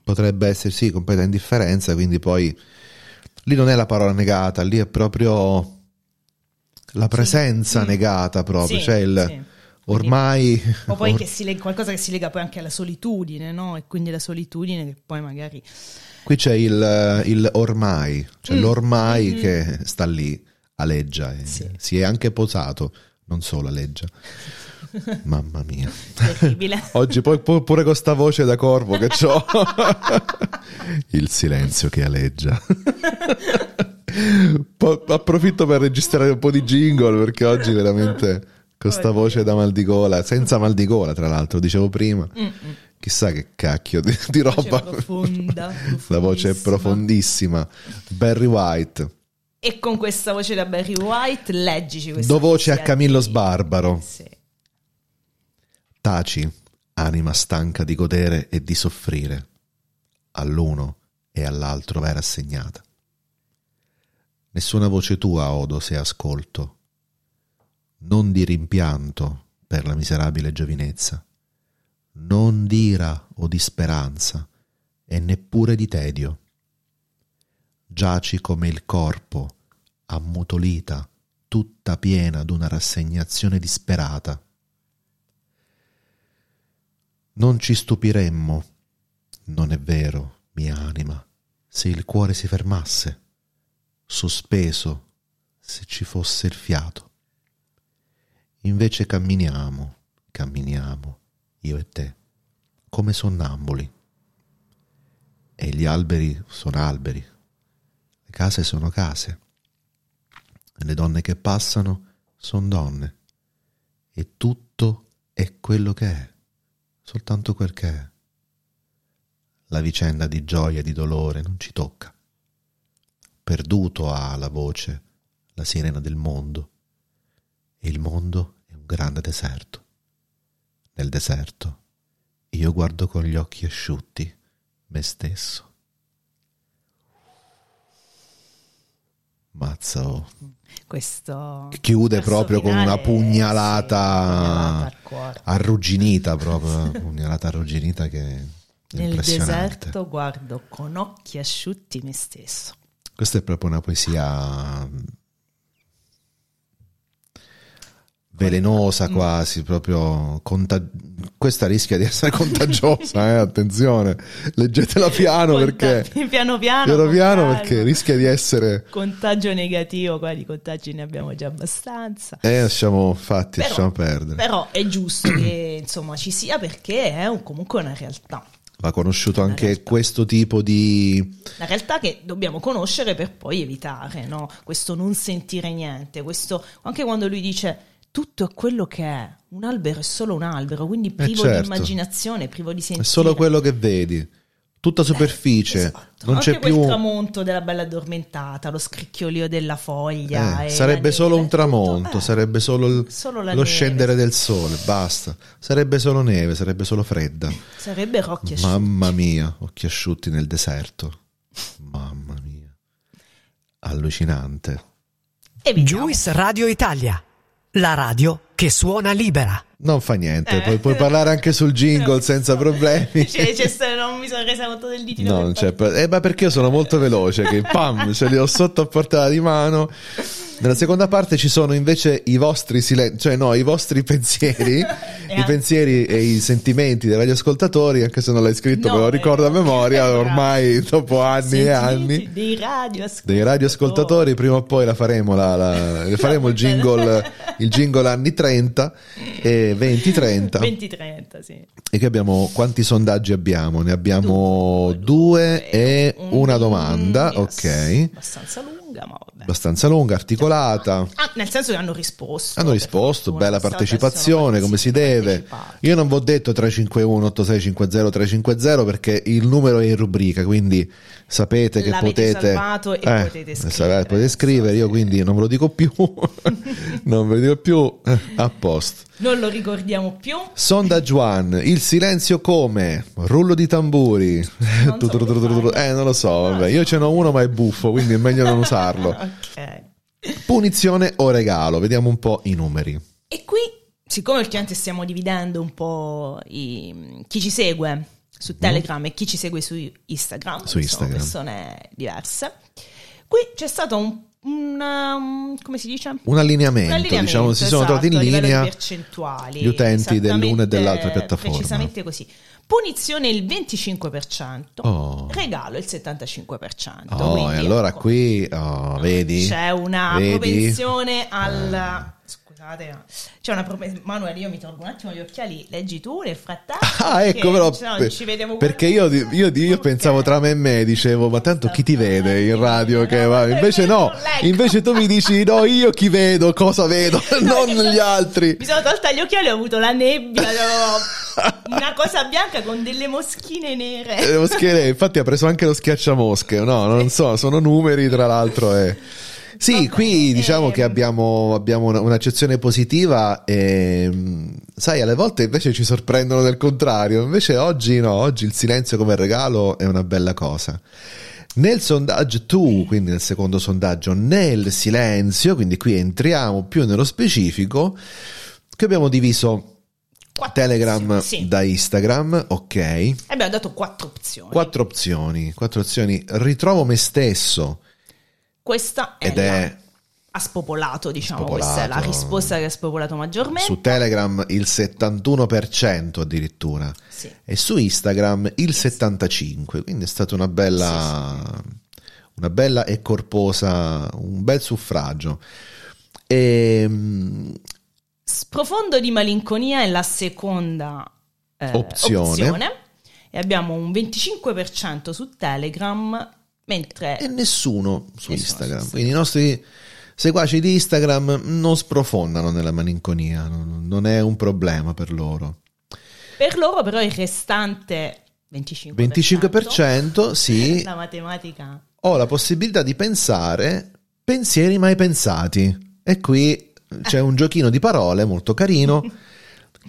potrebbe essere sì, completa indifferenza, quindi poi lì non è la parola negata, lì è proprio la presenza Mm. negata proprio, Sì, cioè il sì. ormai O poi or- *laughs* che si lega, qualcosa che si lega poi anche alla solitudine, no? E quindi la solitudine che poi magari... qui c'è il, il ormai, cioè Mm. l'ormai Mhm. che sta lì, aleggia e Sì. si è anche posato, non solo aleggia. *laughs* Mamma mia. Terribile. *laughs* Oggi poi pu- pure con sta voce da corvo che ho. Il silenzio che aleggia. Po- approfitto per registrare un po' di jingle perché oggi veramente con sta voce da mal di gola, senza mal di gola tra l'altro, dicevo prima. Mm-mm. Chissà che cacchio di, di roba. profonda, *laughs* La voce è profondissima. Barry White. E con questa voce da Barry White, leggici questa Do voce a Camillo di- Sbarbaro. Sì. Taci, anima stanca di godere e di soffrire. All'uno e all'altro vai rassegnata. Nessuna voce tua odo se ascolto, non di rimpianto per la miserabile giovinezza, non d'ira o di speranza, e neppure di tedio. Giaci come il corpo, ammutolita, tutta piena d'una rassegnazione disperata. Non ci stupiremmo, non è vero, mia anima, se il cuore si fermasse, sospeso, se ci fosse il fiato. Invece camminiamo, camminiamo, io e te, come sonnambuli. E gli alberi sono alberi, le case sono case, le donne che passano sono donne, e tutto è quello che è soltanto quel che è. La vicenda di gioia e di dolore non ci tocca. Perduto ha la voce la sirena del mondo e il mondo è un grande deserto. Nel deserto io guardo con gli occhi asciutti me stesso. Mazza, oh. Questo chiude verso proprio con una pugnalata, sì, pugnalata arrugginita proprio, una *laughs* pugnalata arrugginita che Nel deserto guardo con occhi asciutti me stesso. Questa è proprio una poesia mm, velenosa quasi, proprio contag- questa rischia di essere *laughs* contagiosa, eh, attenzione, leggetela piano perché Conta- piano piano, piano piano perché rischia di essere contagio negativo, qua di contagi ne abbiamo già abbastanza. eh lasciamo fatti, Però- lasciamo perdere. Però è giusto che insomma ci sia perché è un- comunque una realtà. Va conosciuto anche realtà. questo tipo di... La realtà che dobbiamo conoscere per poi evitare, no? Questo non sentire niente, questo anche quando lui dice tutto è quello che è, un albero è solo un albero, quindi privo certo. di immaginazione, privo di È sentire. solo quello che vedi. Tutta superficie. Esatto. Non Anche c'è più... tramonto della bella addormentata, lo scricchiolio della foglia. Eh, e sarebbe solo neve, un tramonto, tutto, eh, sarebbe solo, il- solo lo neve. scendere del sole, basta. Sarebbe solo neve, sarebbe solo fredda. Sarebbe Rocchi asciutti. Mamma mia, occhi asciutti nel deserto. Mamma mia. Allucinante. Evitiamo. Juice Radio Italia, la radio che suona libera. Non fa niente, Eh. puoi, puoi parlare anche sul jingle senza problemi. *laughs* Cioè, sta- non mi sono resa conto del ditino. No, non c'è per- eh, ma perché io sono molto veloce, che pam, ce li ho sotto a portata di mano. Nella seconda parte ci sono invece i vostri silenzi, cioè no, i vostri pensieri, *laughs* i pensieri e i sentimenti dei radioascoltatori, anche se non l'hai scritto, No, me lo ricordo a eh, memoria, *laughs* ormai dopo anni e anni. Dei radioascoltatori. Dei radioascoltatori, prima o poi la faremo, la, la- *laughs* faremo il jingle, il jingle anni 30 e 20-30. 20-30, sì. E che abbiamo, quanti sondaggi abbiamo? Ne abbiamo Due, due e un- una domanda, yes. ok. Abbastanza lunga, ma vabbè. Abbastanza lunga, articolata. Ah, nel senso che hanno risposto. Hanno risposto, bella partecipazione, come si deve. Io non vi ho detto 351 8650 350 perché il numero è in rubrica, quindi sapete che L'avete potete salvato e potete scrivere. potete scrivere, io quindi non ve lo dico più. *laughs* non ve lo dico più. Eh, A posto. Non lo ricordiamo più. Sondaggio one, il silenzio come? Rullo di tamburi. Non so. *laughs* Eh, non lo so, vabbè. Io ce n'ho uno ma è buffo, quindi è meglio non usarlo. *laughs* Ok. Punizione o regalo? Vediamo un po' i numeri. E qui, siccome ultimamente stiamo dividendo un po' i- chi ci segue su Telegram e chi ci segue su Instagram, Mm. Su Instagram. sono persone diverse, qui c'è stato un, una- un- come si dice? Un allineamento, Un allineamento, diciamo, si sono esatto, trovati in livello linea gli utenti dell'una e dell'altra piattaforma. Precisamente così. Punizione il 25%, Oh. regalo il 75%. Oh, e allora ecco, qui, oh, vedi? c'è una Vedi? Eh. propensione al... Scusate, c'è una propensione... Manuele, io mi tolgo un attimo gli occhiali, leggi tu nel frattempo. Ah, ecco, perché però, no per- ci vediamo perché io, io, io Ok. pensavo tra me e me, dicevo, ma tanto chi ti vede in radio? Che No, va? no, Invece no, invece tu mi dici, no, io chi vedo, cosa vedo, *laughs* non gli altri. Mi sono tolta gli occhiali, ho avuto la nebbia, avevo *laughs* una cosa bianca con delle moschine nere. Eh, lo schiere- infatti ha preso anche lo schiacciamosche, no, non so, sono numeri tra l'altro. eh. Sì, Vabbè, qui diciamo ehm. che abbiamo, abbiamo una- un'accezione positiva e sai, alle volte invece ci sorprendono del contrario, invece oggi no, oggi il silenzio come regalo è una bella cosa. Nel sondaggio tu, quindi nel secondo sondaggio, nel silenzio, quindi qui entriamo più nello specifico, che abbiamo diviso Telegram sì. da Instagram, ok. Abbiamo dato quattro opzioni. Quattro opzioni, quattro opzioni. Ritrovo me stesso Questa è, ed la- è ha spopolato, diciamo, Spopolato. questa è la risposta che ha spopolato maggiormente. su Telegram il 71% addirittura Sì. e su Instagram il 75%, quindi è stata una bella, una bella e corposa, un bel suffragio. E, Sprofondo di malinconia è la seconda eh, Opzione. e abbiamo un 25% su Telegram, mentre e nessuno su Nessuno Instagram. su Quindi i nostri seguaci di Instagram non sprofondano nella malinconia, non è un problema per loro. per loro però il restante 25%, 25% sì, *laughs* la matematica ho la possibilità di pensare pensieri mai pensati. E qui c'è un giochino di parole molto carino *laughs*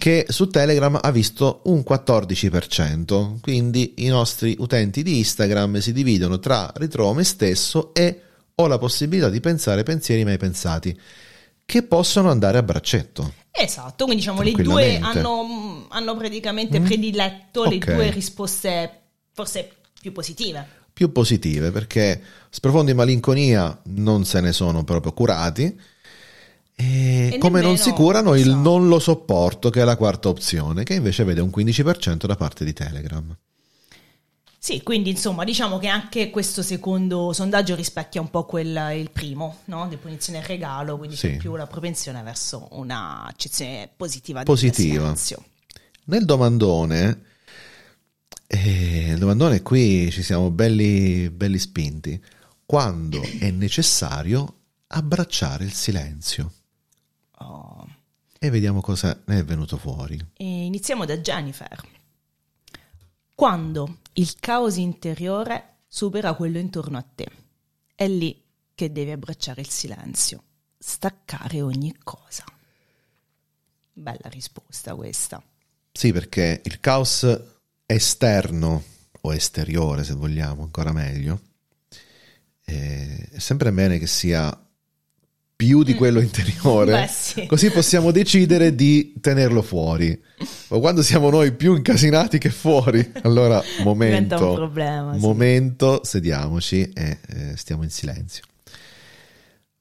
che su Telegram ha visto un 14%. Quindi i nostri utenti di Instagram si dividono tra ritrovo me stesso e ho la possibilità di pensare pensieri mai pensati che possono andare a braccetto. Esatto, quindi diciamo le due hanno, hanno praticamente prediletto le Ok. due risposte forse più positive. più positive perché sprofondi malinconia non se ne sono proprio curati e, E come non si curano il esatto. non lo sopporto che è la quarta opzione che invece vede un 15% da parte di Telegram Sì, quindi insomma diciamo che anche questo secondo sondaggio rispecchia un po' quel, il primo, no? Di punizione e regalo, quindi Sì. c'è più la propensione verso una accezione positiva Positiva. nel domandone E il domandone qui ci siamo belli, belli spinti. Quando è necessario abbracciare il silenzio? E vediamo cosa ne è venuto fuori. E iniziamo da Jennifer. Quando il caos interiore supera quello intorno a te, è lì che devi abbracciare il silenzio, staccare ogni cosa. Bella risposta questa. Sì, perché il caos esterno o esteriore, se vogliamo, ancora meglio, eh, è sempre bene che sia più di quello interiore, Beh, sì. così possiamo decidere di tenerlo fuori. Ma quando siamo noi più incasinati che fuori, allora *laughs* momento, problema, sì. momento, sediamoci e eh, stiamo in silenzio.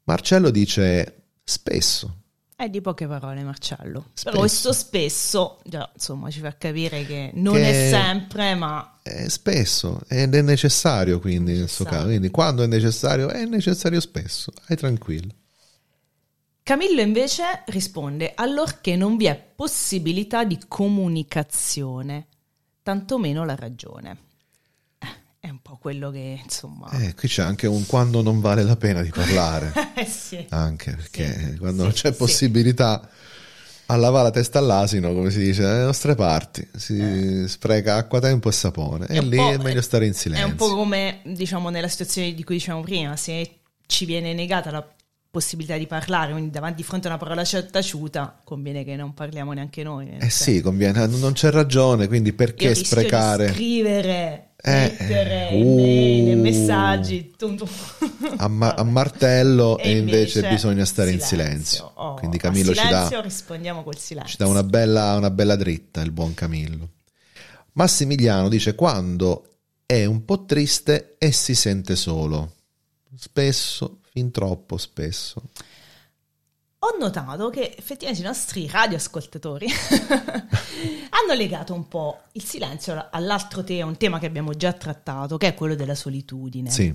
Marcello dice spesso, È di poche parole, Marcello. Spesso. Però questo spesso, già, insomma, ci fa capire che non Che- è sempre, ma Eh, spesso ed è necessario quindi nel suo Necessario. caso quindi quando è necessario è necessario spesso hai tranquillo Camillo invece risponde allorché non vi è possibilità di comunicazione, tantomeno la ragione. Eh, È un po' quello che, insomma... eh, qui c'è anche un quando non vale la pena di parlare *laughs* Eh sì. anche perché Sì, quando non sì, c'è sì. possibilità a lavare la testa all'asino come si dice dalle nostre parti si spreca acqua tempo e sapone e Eh. È un lì è meglio stare in È silenzio un po' come, diciamo, nella situazione di cui dicevamo prima, se ci viene negata la possibilità di parlare, quindi davanti di fronte a una parola taciuta, conviene che non parliamo neanche noi. eh sì conviene non c'è ragione quindi perché sprecare scrivere, Eh, mettere uh. email, messaggi, tum, tum. a, ma- a martello *laughs* e, invece, bisogna stare in silenzio. silenzio Oh, quindi Camillo ci dà silenzio rispondiamo col silenzio. Ci dà una bella, una bella dritta il buon Camillo. Massimiliano dice quando è un po' triste e si sente solo. Spesso, fin troppo spesso. Ho notato che effettivamente i nostri radioascoltatori *laughs* hanno legato un po' il silenzio all'altro tema, un tema che abbiamo già trattato, che è quello della solitudine. Sì,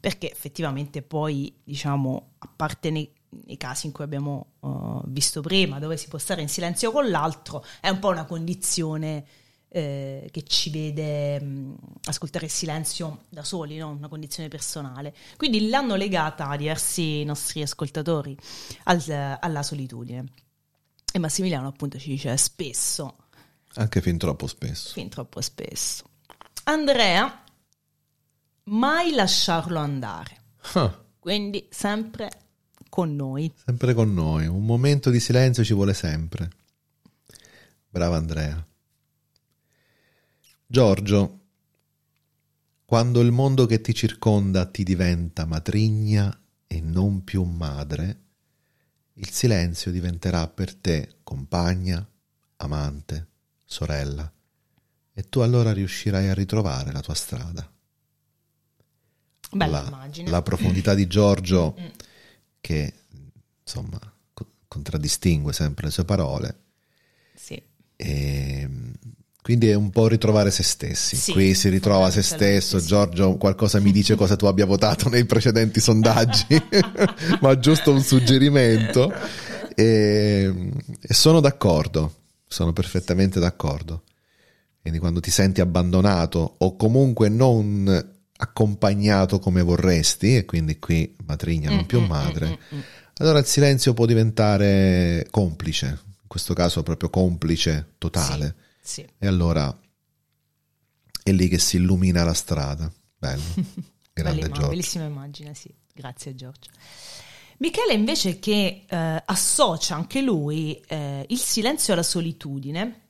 Perché effettivamente poi, diciamo, a parte nei, nei casi in cui abbiamo uh, visto prima, dove si può stare in silenzio con l'altro, è un po' una condizione eh, che ci vede mh, ascoltare il silenzio da soli, no? una condizione personale. Quindi l'hanno legata a diversi nostri ascoltatori al- alla solitudine. E Massimiliano appunto ci dice spesso, anche fin troppo spesso. fin troppo spesso. Andrea, mai lasciarlo andare. Ah, Quindi sempre con noi. sempre con noi. Un momento di silenzio ci vuole sempre. Brava Andrea. Giorgio, quando il mondo che ti circonda ti diventa matrigna e non più madre, il silenzio diventerà per te compagna, amante, sorella, e tu allora riuscirai a ritrovare la tua strada. Bella la, immagine. la profondità di Giorgio Mm. che insomma co- contraddistingue sempre le sue parole Sì. e quindi è un po' ritrovare se stessi Sì, qui si ritrova se stesso sì. Giorgio qualcosa mi dice cosa tu abbia votato nei precedenti sondaggi *laughs* ma giusto un suggerimento e, e sono d'accordo sono perfettamente d'accordo quindi quando ti senti abbandonato o comunque non accompagnato come vorresti e quindi qui matrigna non più Mm, madre mm, mm, mm. allora il silenzio può diventare complice, in questo caso proprio complice totale. Sì. E allora è lì che si illumina la strada. Bello. *laughs* Grande immagine, Giorgio. Bellissima immagine, sì. Grazie Giorgio. Michele invece che eh, associa anche lui eh, il silenzio alla solitudine,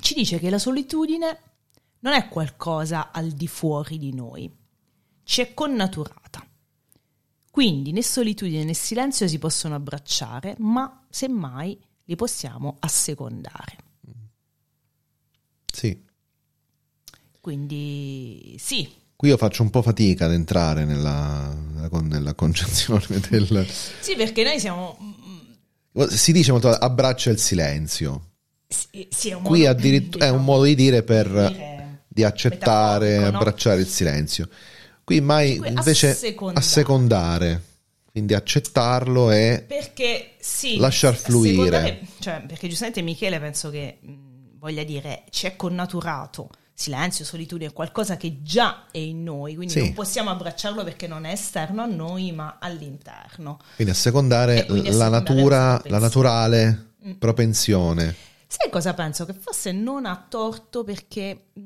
ci dice che la solitudine non è qualcosa al di fuori di noi, ci è connaturata. Quindi né solitudine né silenzio si possono abbracciare, ma semmai li possiamo assecondare. Sì. Quindi sì, Qui io faccio un po' fatica ad entrare nella, nella con- nella concezione *laughs* del... sì perché noi siamo... mm, Si dice molto abbraccia il silenzio. Sì, sì, è Qui addirittura è un modo di dire per... dire di accettare, no? abbracciare il silenzio. Qui mai Qui invece assecondare. assecondare, quindi accettarlo e Perché sì, Lasciar fluire. Cioè, perché giustamente Michele penso che mh, voglia dire ci è connaturato silenzio, solitudine, è qualcosa che già è in noi, quindi Sì. non possiamo abbracciarlo perché non è esterno a noi, ma all'interno. Quindi a secondare E quindi a la secondare natura, questo la naturale propensione. Sai cosa penso? Che forse non ha torto perché mh,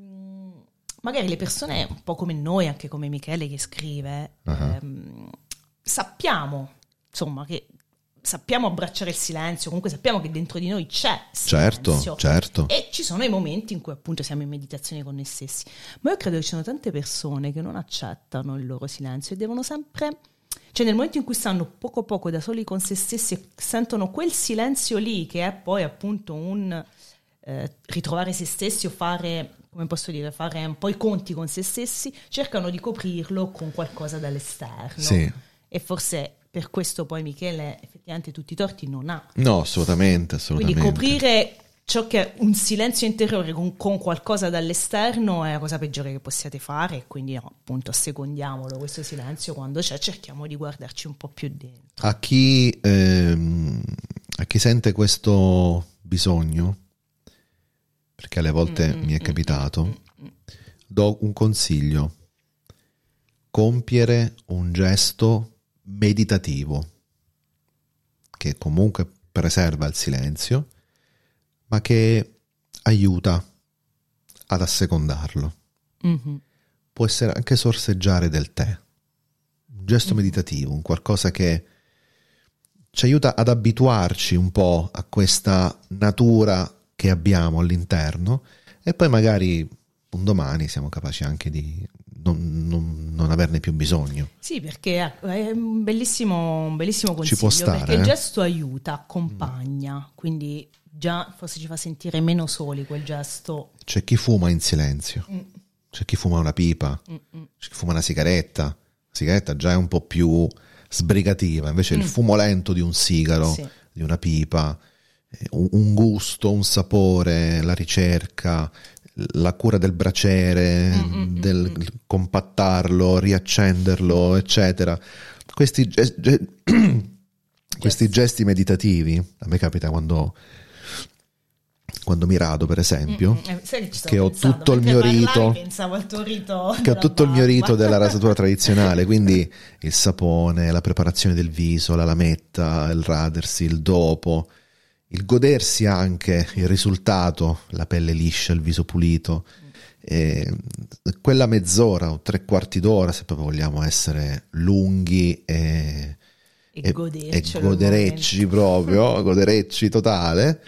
magari le persone, un po' come noi, anche come Michele che scrive, Ah. ehm, sappiamo, insomma, che sappiamo abbracciare il silenzio, comunque sappiamo che dentro di noi c'è Certo, silenzio. certo. E ci sono i momenti in cui appunto siamo in meditazione con noi stessi. Ma io credo che ci sono tante persone che non accettano il loro silenzio e devono sempre... Cioè nel momento in cui stanno poco poco da soli con se stessi e sentono quel silenzio lì che è poi appunto un eh, ritrovare se stessi o fare, come posso dire, fare un po' i conti con se stessi, cercano di coprirlo con qualcosa dall'esterno. Sì. E forse per questo poi Michele effettivamente tutti i torti non ha. No, assolutamente, assolutamente. Quindi coprire ciò che è un silenzio interiore con, con qualcosa dall'esterno è la cosa peggiore che possiate fare, e quindi no, appunto assecondiamolo questo silenzio quando c'è, cerchiamo di guardarci un po' più dentro. A chi, ehm, a chi sente questo bisogno, perché alle volte Mm, mi è mm, capitato, mm, mm. do un consiglio. Compiere un gesto meditativo che comunque preserva il silenzio, ma che aiuta ad assecondarlo. Mhm. Può essere anche sorseggiare del tè, un gesto meditativo, un qualcosa che ci aiuta ad abituarci un po' a questa natura che abbiamo all'interno e poi magari un domani siamo capaci anche di non, non- non averne più bisogno. Sì, perché è un bellissimo, un bellissimo Ci consiglio, può stare, perché il eh? gesto aiuta, accompagna, quindi già forse ci fa sentire meno soli quel gesto. C'è chi fuma in silenzio, Mm, c'è chi fuma una pipa, mm, mm. c'è chi fuma una sigaretta. La sigaretta già è un po' più sbrigativa, invece il fumo lento di un sigaro, Mm. Sì. di una pipa, eh, un gusto, un sapore, la ricerca, la cura del braciere, Mm, del compattarlo, riaccenderlo, eccetera. Questi, ge- ge- *clears throat* questi gesti meditativi, a me capita quando, quando mi rado, per esempio, Mm, eh, sai che, che ho *laughs* tutto il mio rito- rito. che ho tutto il mio barba. rito della rasatura *laughs* tradizionale, quindi il sapone, la preparazione del viso, la lametta, il radersi, il dopo, il godersi anche il risultato, la pelle liscia, il viso pulito. E quella mezz'ora o tre quarti d'ora, se proprio vogliamo essere lunghi e, E e, e goderecci proprio, *laughs* goderecci totale,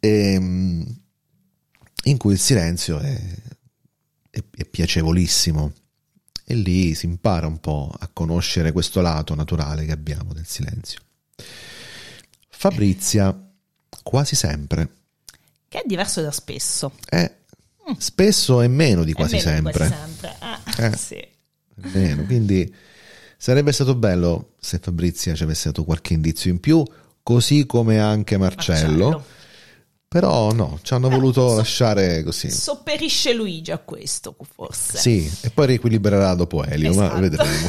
ehm, in cui il silenzio è, è- è piacevolissimo e lì si impara un po' a conoscere questo lato naturale che abbiamo del silenzio. Fabrizia, quasi sempre, Che è diverso da spesso. è spesso e meno di quasi È meno di sempre. quasi sempre. Ah, Eh. *laughs* sì. Meno, quindi sarebbe stato bello se Fabrizia ci avesse dato qualche indizio in più, così come anche Marcello. Marcello. Però no, ci hanno Però voluto so- lasciare così. Sopperisce Luigi a questo, forse. Sì, e poi riequilibrerà dopo Elio, ma Esatto. vedremo.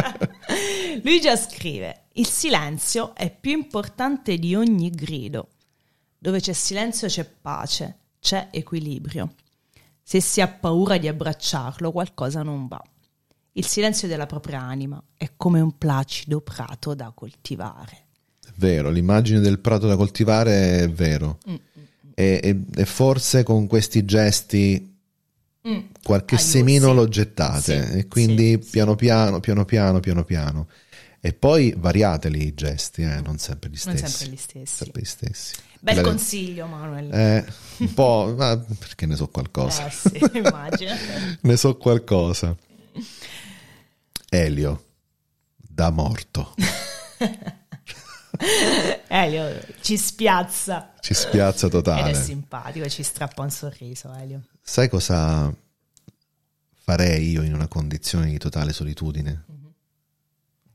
*laughs* Lui già scrive: Il silenzio è più importante di ogni grido. Dove c'è silenzio c'è pace, c'è equilibrio. Se si ha paura di abbracciarlo, qualcosa non va. Il silenzio della propria anima è come un placido prato da coltivare. Vero, l'immagine del prato da coltivare è vero. Mm, E, e- e forse con questi gesti Mm. qualche Aiuto, semino sì. lo gettate Sì, e quindi sì, piano piano, piano piano, piano piano. E poi variateli i gesti, eh, non sempre gli Non stessi. sempre gli stessi. Sempre gli stessi. Bel Bene. consiglio, Manuel. Eh, un po', ma perché ne so qualcosa. Eh sì, *laughs* immagino. *laughs* Ne so qualcosa. *laughs* Elio, da morto. *laughs* Elio ci spiazza. Ci spiazza Ed totale. è simpatico, ci strappa un sorriso, Elio. Sai cosa farei io in una condizione di totale solitudine?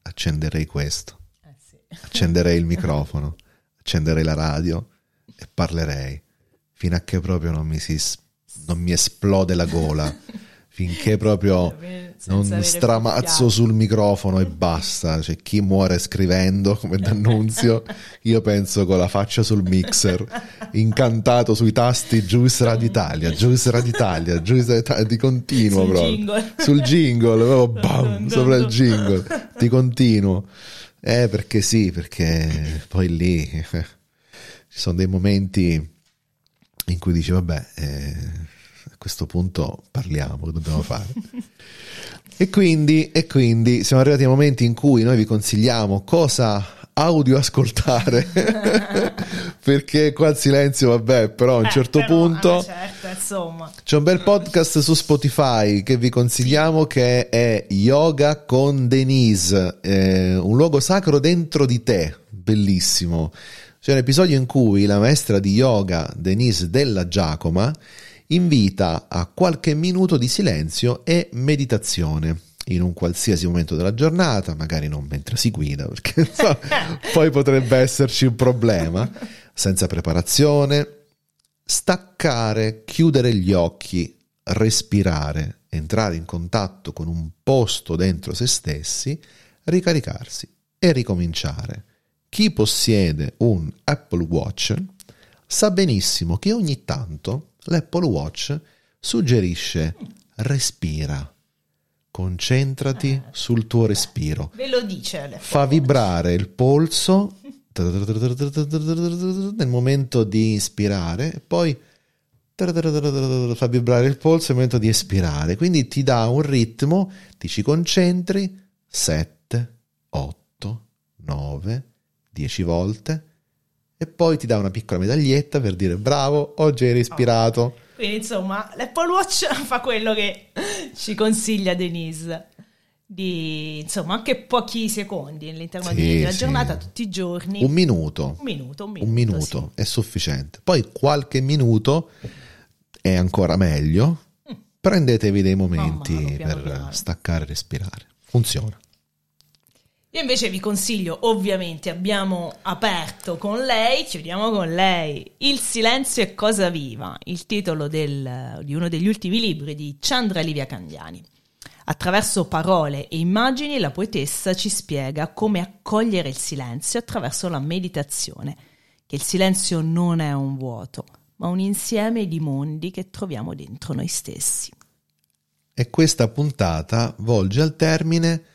Accenderei questo, Eh sì. accenderei il microfono, *laughs* accenderei la radio e parlerei fino a che proprio non mi, si, non mi esplode la gola, *laughs* finché proprio non stramazzo sul microfono e basta. C'è chi muore scrivendo come D'Annunzio. *laughs* Io penso con la faccia sul mixer, incantato sui tasti Juice Radio Italia, Juice Radio Italia, Juice Radio Italia, di continuo Sul proprio. jingle. Sul jingle, proprio *laughs* bam, sopra il jingle, di continuo. Eh, perché sì, perché poi lì *laughs* ci sono dei momenti in cui dici, vabbè, eh, questo punto parliamo, che dobbiamo fare? *laughs* E quindi, e quindi siamo arrivati ai momenti in cui noi vi consigliamo cosa audio ascoltare *laughs* perché qua il silenzio vabbè però a un Eh, certo però, punto eh, certo, insomma. c'è un bel podcast su Spotify che vi consigliamo che è Yoga con Denise, eh, un luogo sacro dentro di te, bellissimo. C'è un episodio in cui la maestra di yoga Denise Della Giacoma invita a qualche minuto di silenzio e meditazione in un qualsiasi momento della giornata, magari non mentre si guida, perché insomma, *laughs* poi potrebbe esserci un problema, senza preparazione, staccare, chiudere gli occhi, respirare, entrare in contatto con un posto dentro se stessi, ricaricarsi e ricominciare. Chi possiede un Apple Watch sa benissimo che ogni tanto l'Apple Watch suggerisce respira, concentrati sul tuo respiro. Ve lo dice fa Watch. vibrare il polso *laughs* nel momento di inspirare poi fa vibrare il polso nel momento di espirare. Quindi ti dà un ritmo ti ci concentri 7 8 9 10 volte e poi ti dà una piccola medaglietta per dire bravo oggi hai respirato Quindi insomma l'Apple Watch *laughs* fa quello che ci consiglia Denise. Di insomma anche pochi secondi all'interno Sì, della sì. giornata, tutti i giorni. un minuto Un minuto, un minuto. un minuto sì. è sufficiente. Poi qualche minuto è ancora meglio. Prendetevi dei momenti piano per piano. staccare e respirare. Funziona. Io invece vi consiglio, ovviamente abbiamo aperto con lei, chiudiamo con lei, Il silenzio è cosa viva, il titolo del- di uno degli ultimi libri di Chandra Livia Candiani. Attraverso parole e immagini la poetessa ci spiega come accogliere il silenzio attraverso la meditazione, che il silenzio non è un vuoto, ma un insieme di mondi che troviamo dentro noi stessi. E questa puntata volge al termine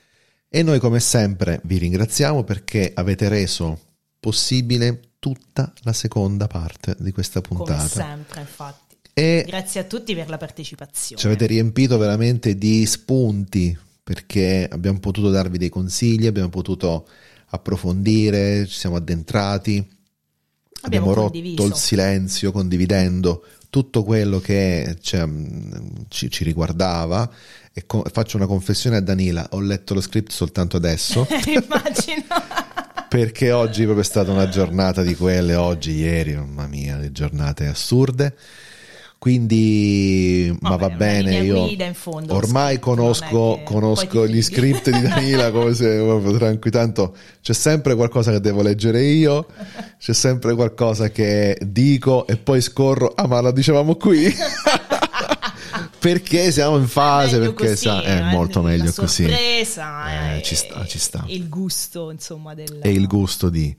e noi come sempre vi ringraziamo perché avete reso possibile tutta la seconda parte di questa Come puntata. sempre, infatti. E Grazie a tutti per la partecipazione. Ci avete riempito veramente di spunti perché abbiamo potuto darvi dei consigli, abbiamo potuto approfondire, ci siamo addentrati, abbiamo, Abbiamo rotto il silenzio condividendo tutto quello che cioè, mh, ci, ci riguardava. E co- faccio una confessione a Danila, ho letto lo script soltanto adesso *laughs* Immagino. *laughs* perché oggi è proprio stata una giornata di quelle, oggi, ieri, mamma mia, le giornate assurde. Quindi, ma va una bene, io fondo, ormai conosco, conosco gli script di Danila come se *laughs* tranquillo, tanto c'è sempre qualcosa che devo leggere io, c'è sempre qualcosa che dico e poi scorro, ah ma lo dicevamo qui? *laughs* perché siamo in fase, perché così, sa- è eh, molto meglio così. sorpresa, Eh, eh, ci sta, ci sta. Il gusto, insomma, del... e il gusto di.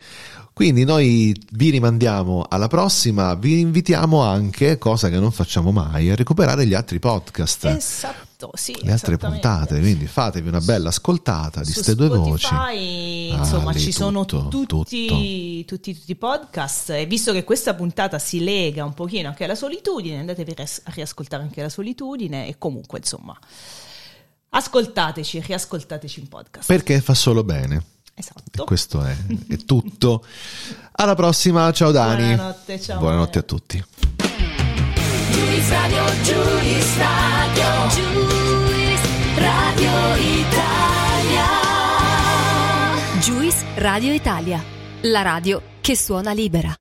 Quindi noi vi rimandiamo alla prossima, vi invitiamo anche, cosa che non facciamo mai, a recuperare gli altri podcast, Esatto, sì. le altre puntate, quindi fatevi una bella ascoltata di Su ste due voci. Ah, insomma, ci sono tutto, tutti, tutto. tutti, tutti i podcast. E visto che questa puntata si lega un pochino anche alla solitudine, andatevi a riascoltare anche la solitudine. E comunque, insomma, ascoltateci, riascoltateci in podcast. Perché fa solo bene. esatto. Questo è, è tutto. Alla prossima, ciao Dani. Buonanotte, ciao. Buonanotte a tutti. Juice Radio, Juice Radio Italia, la radio che suona libera.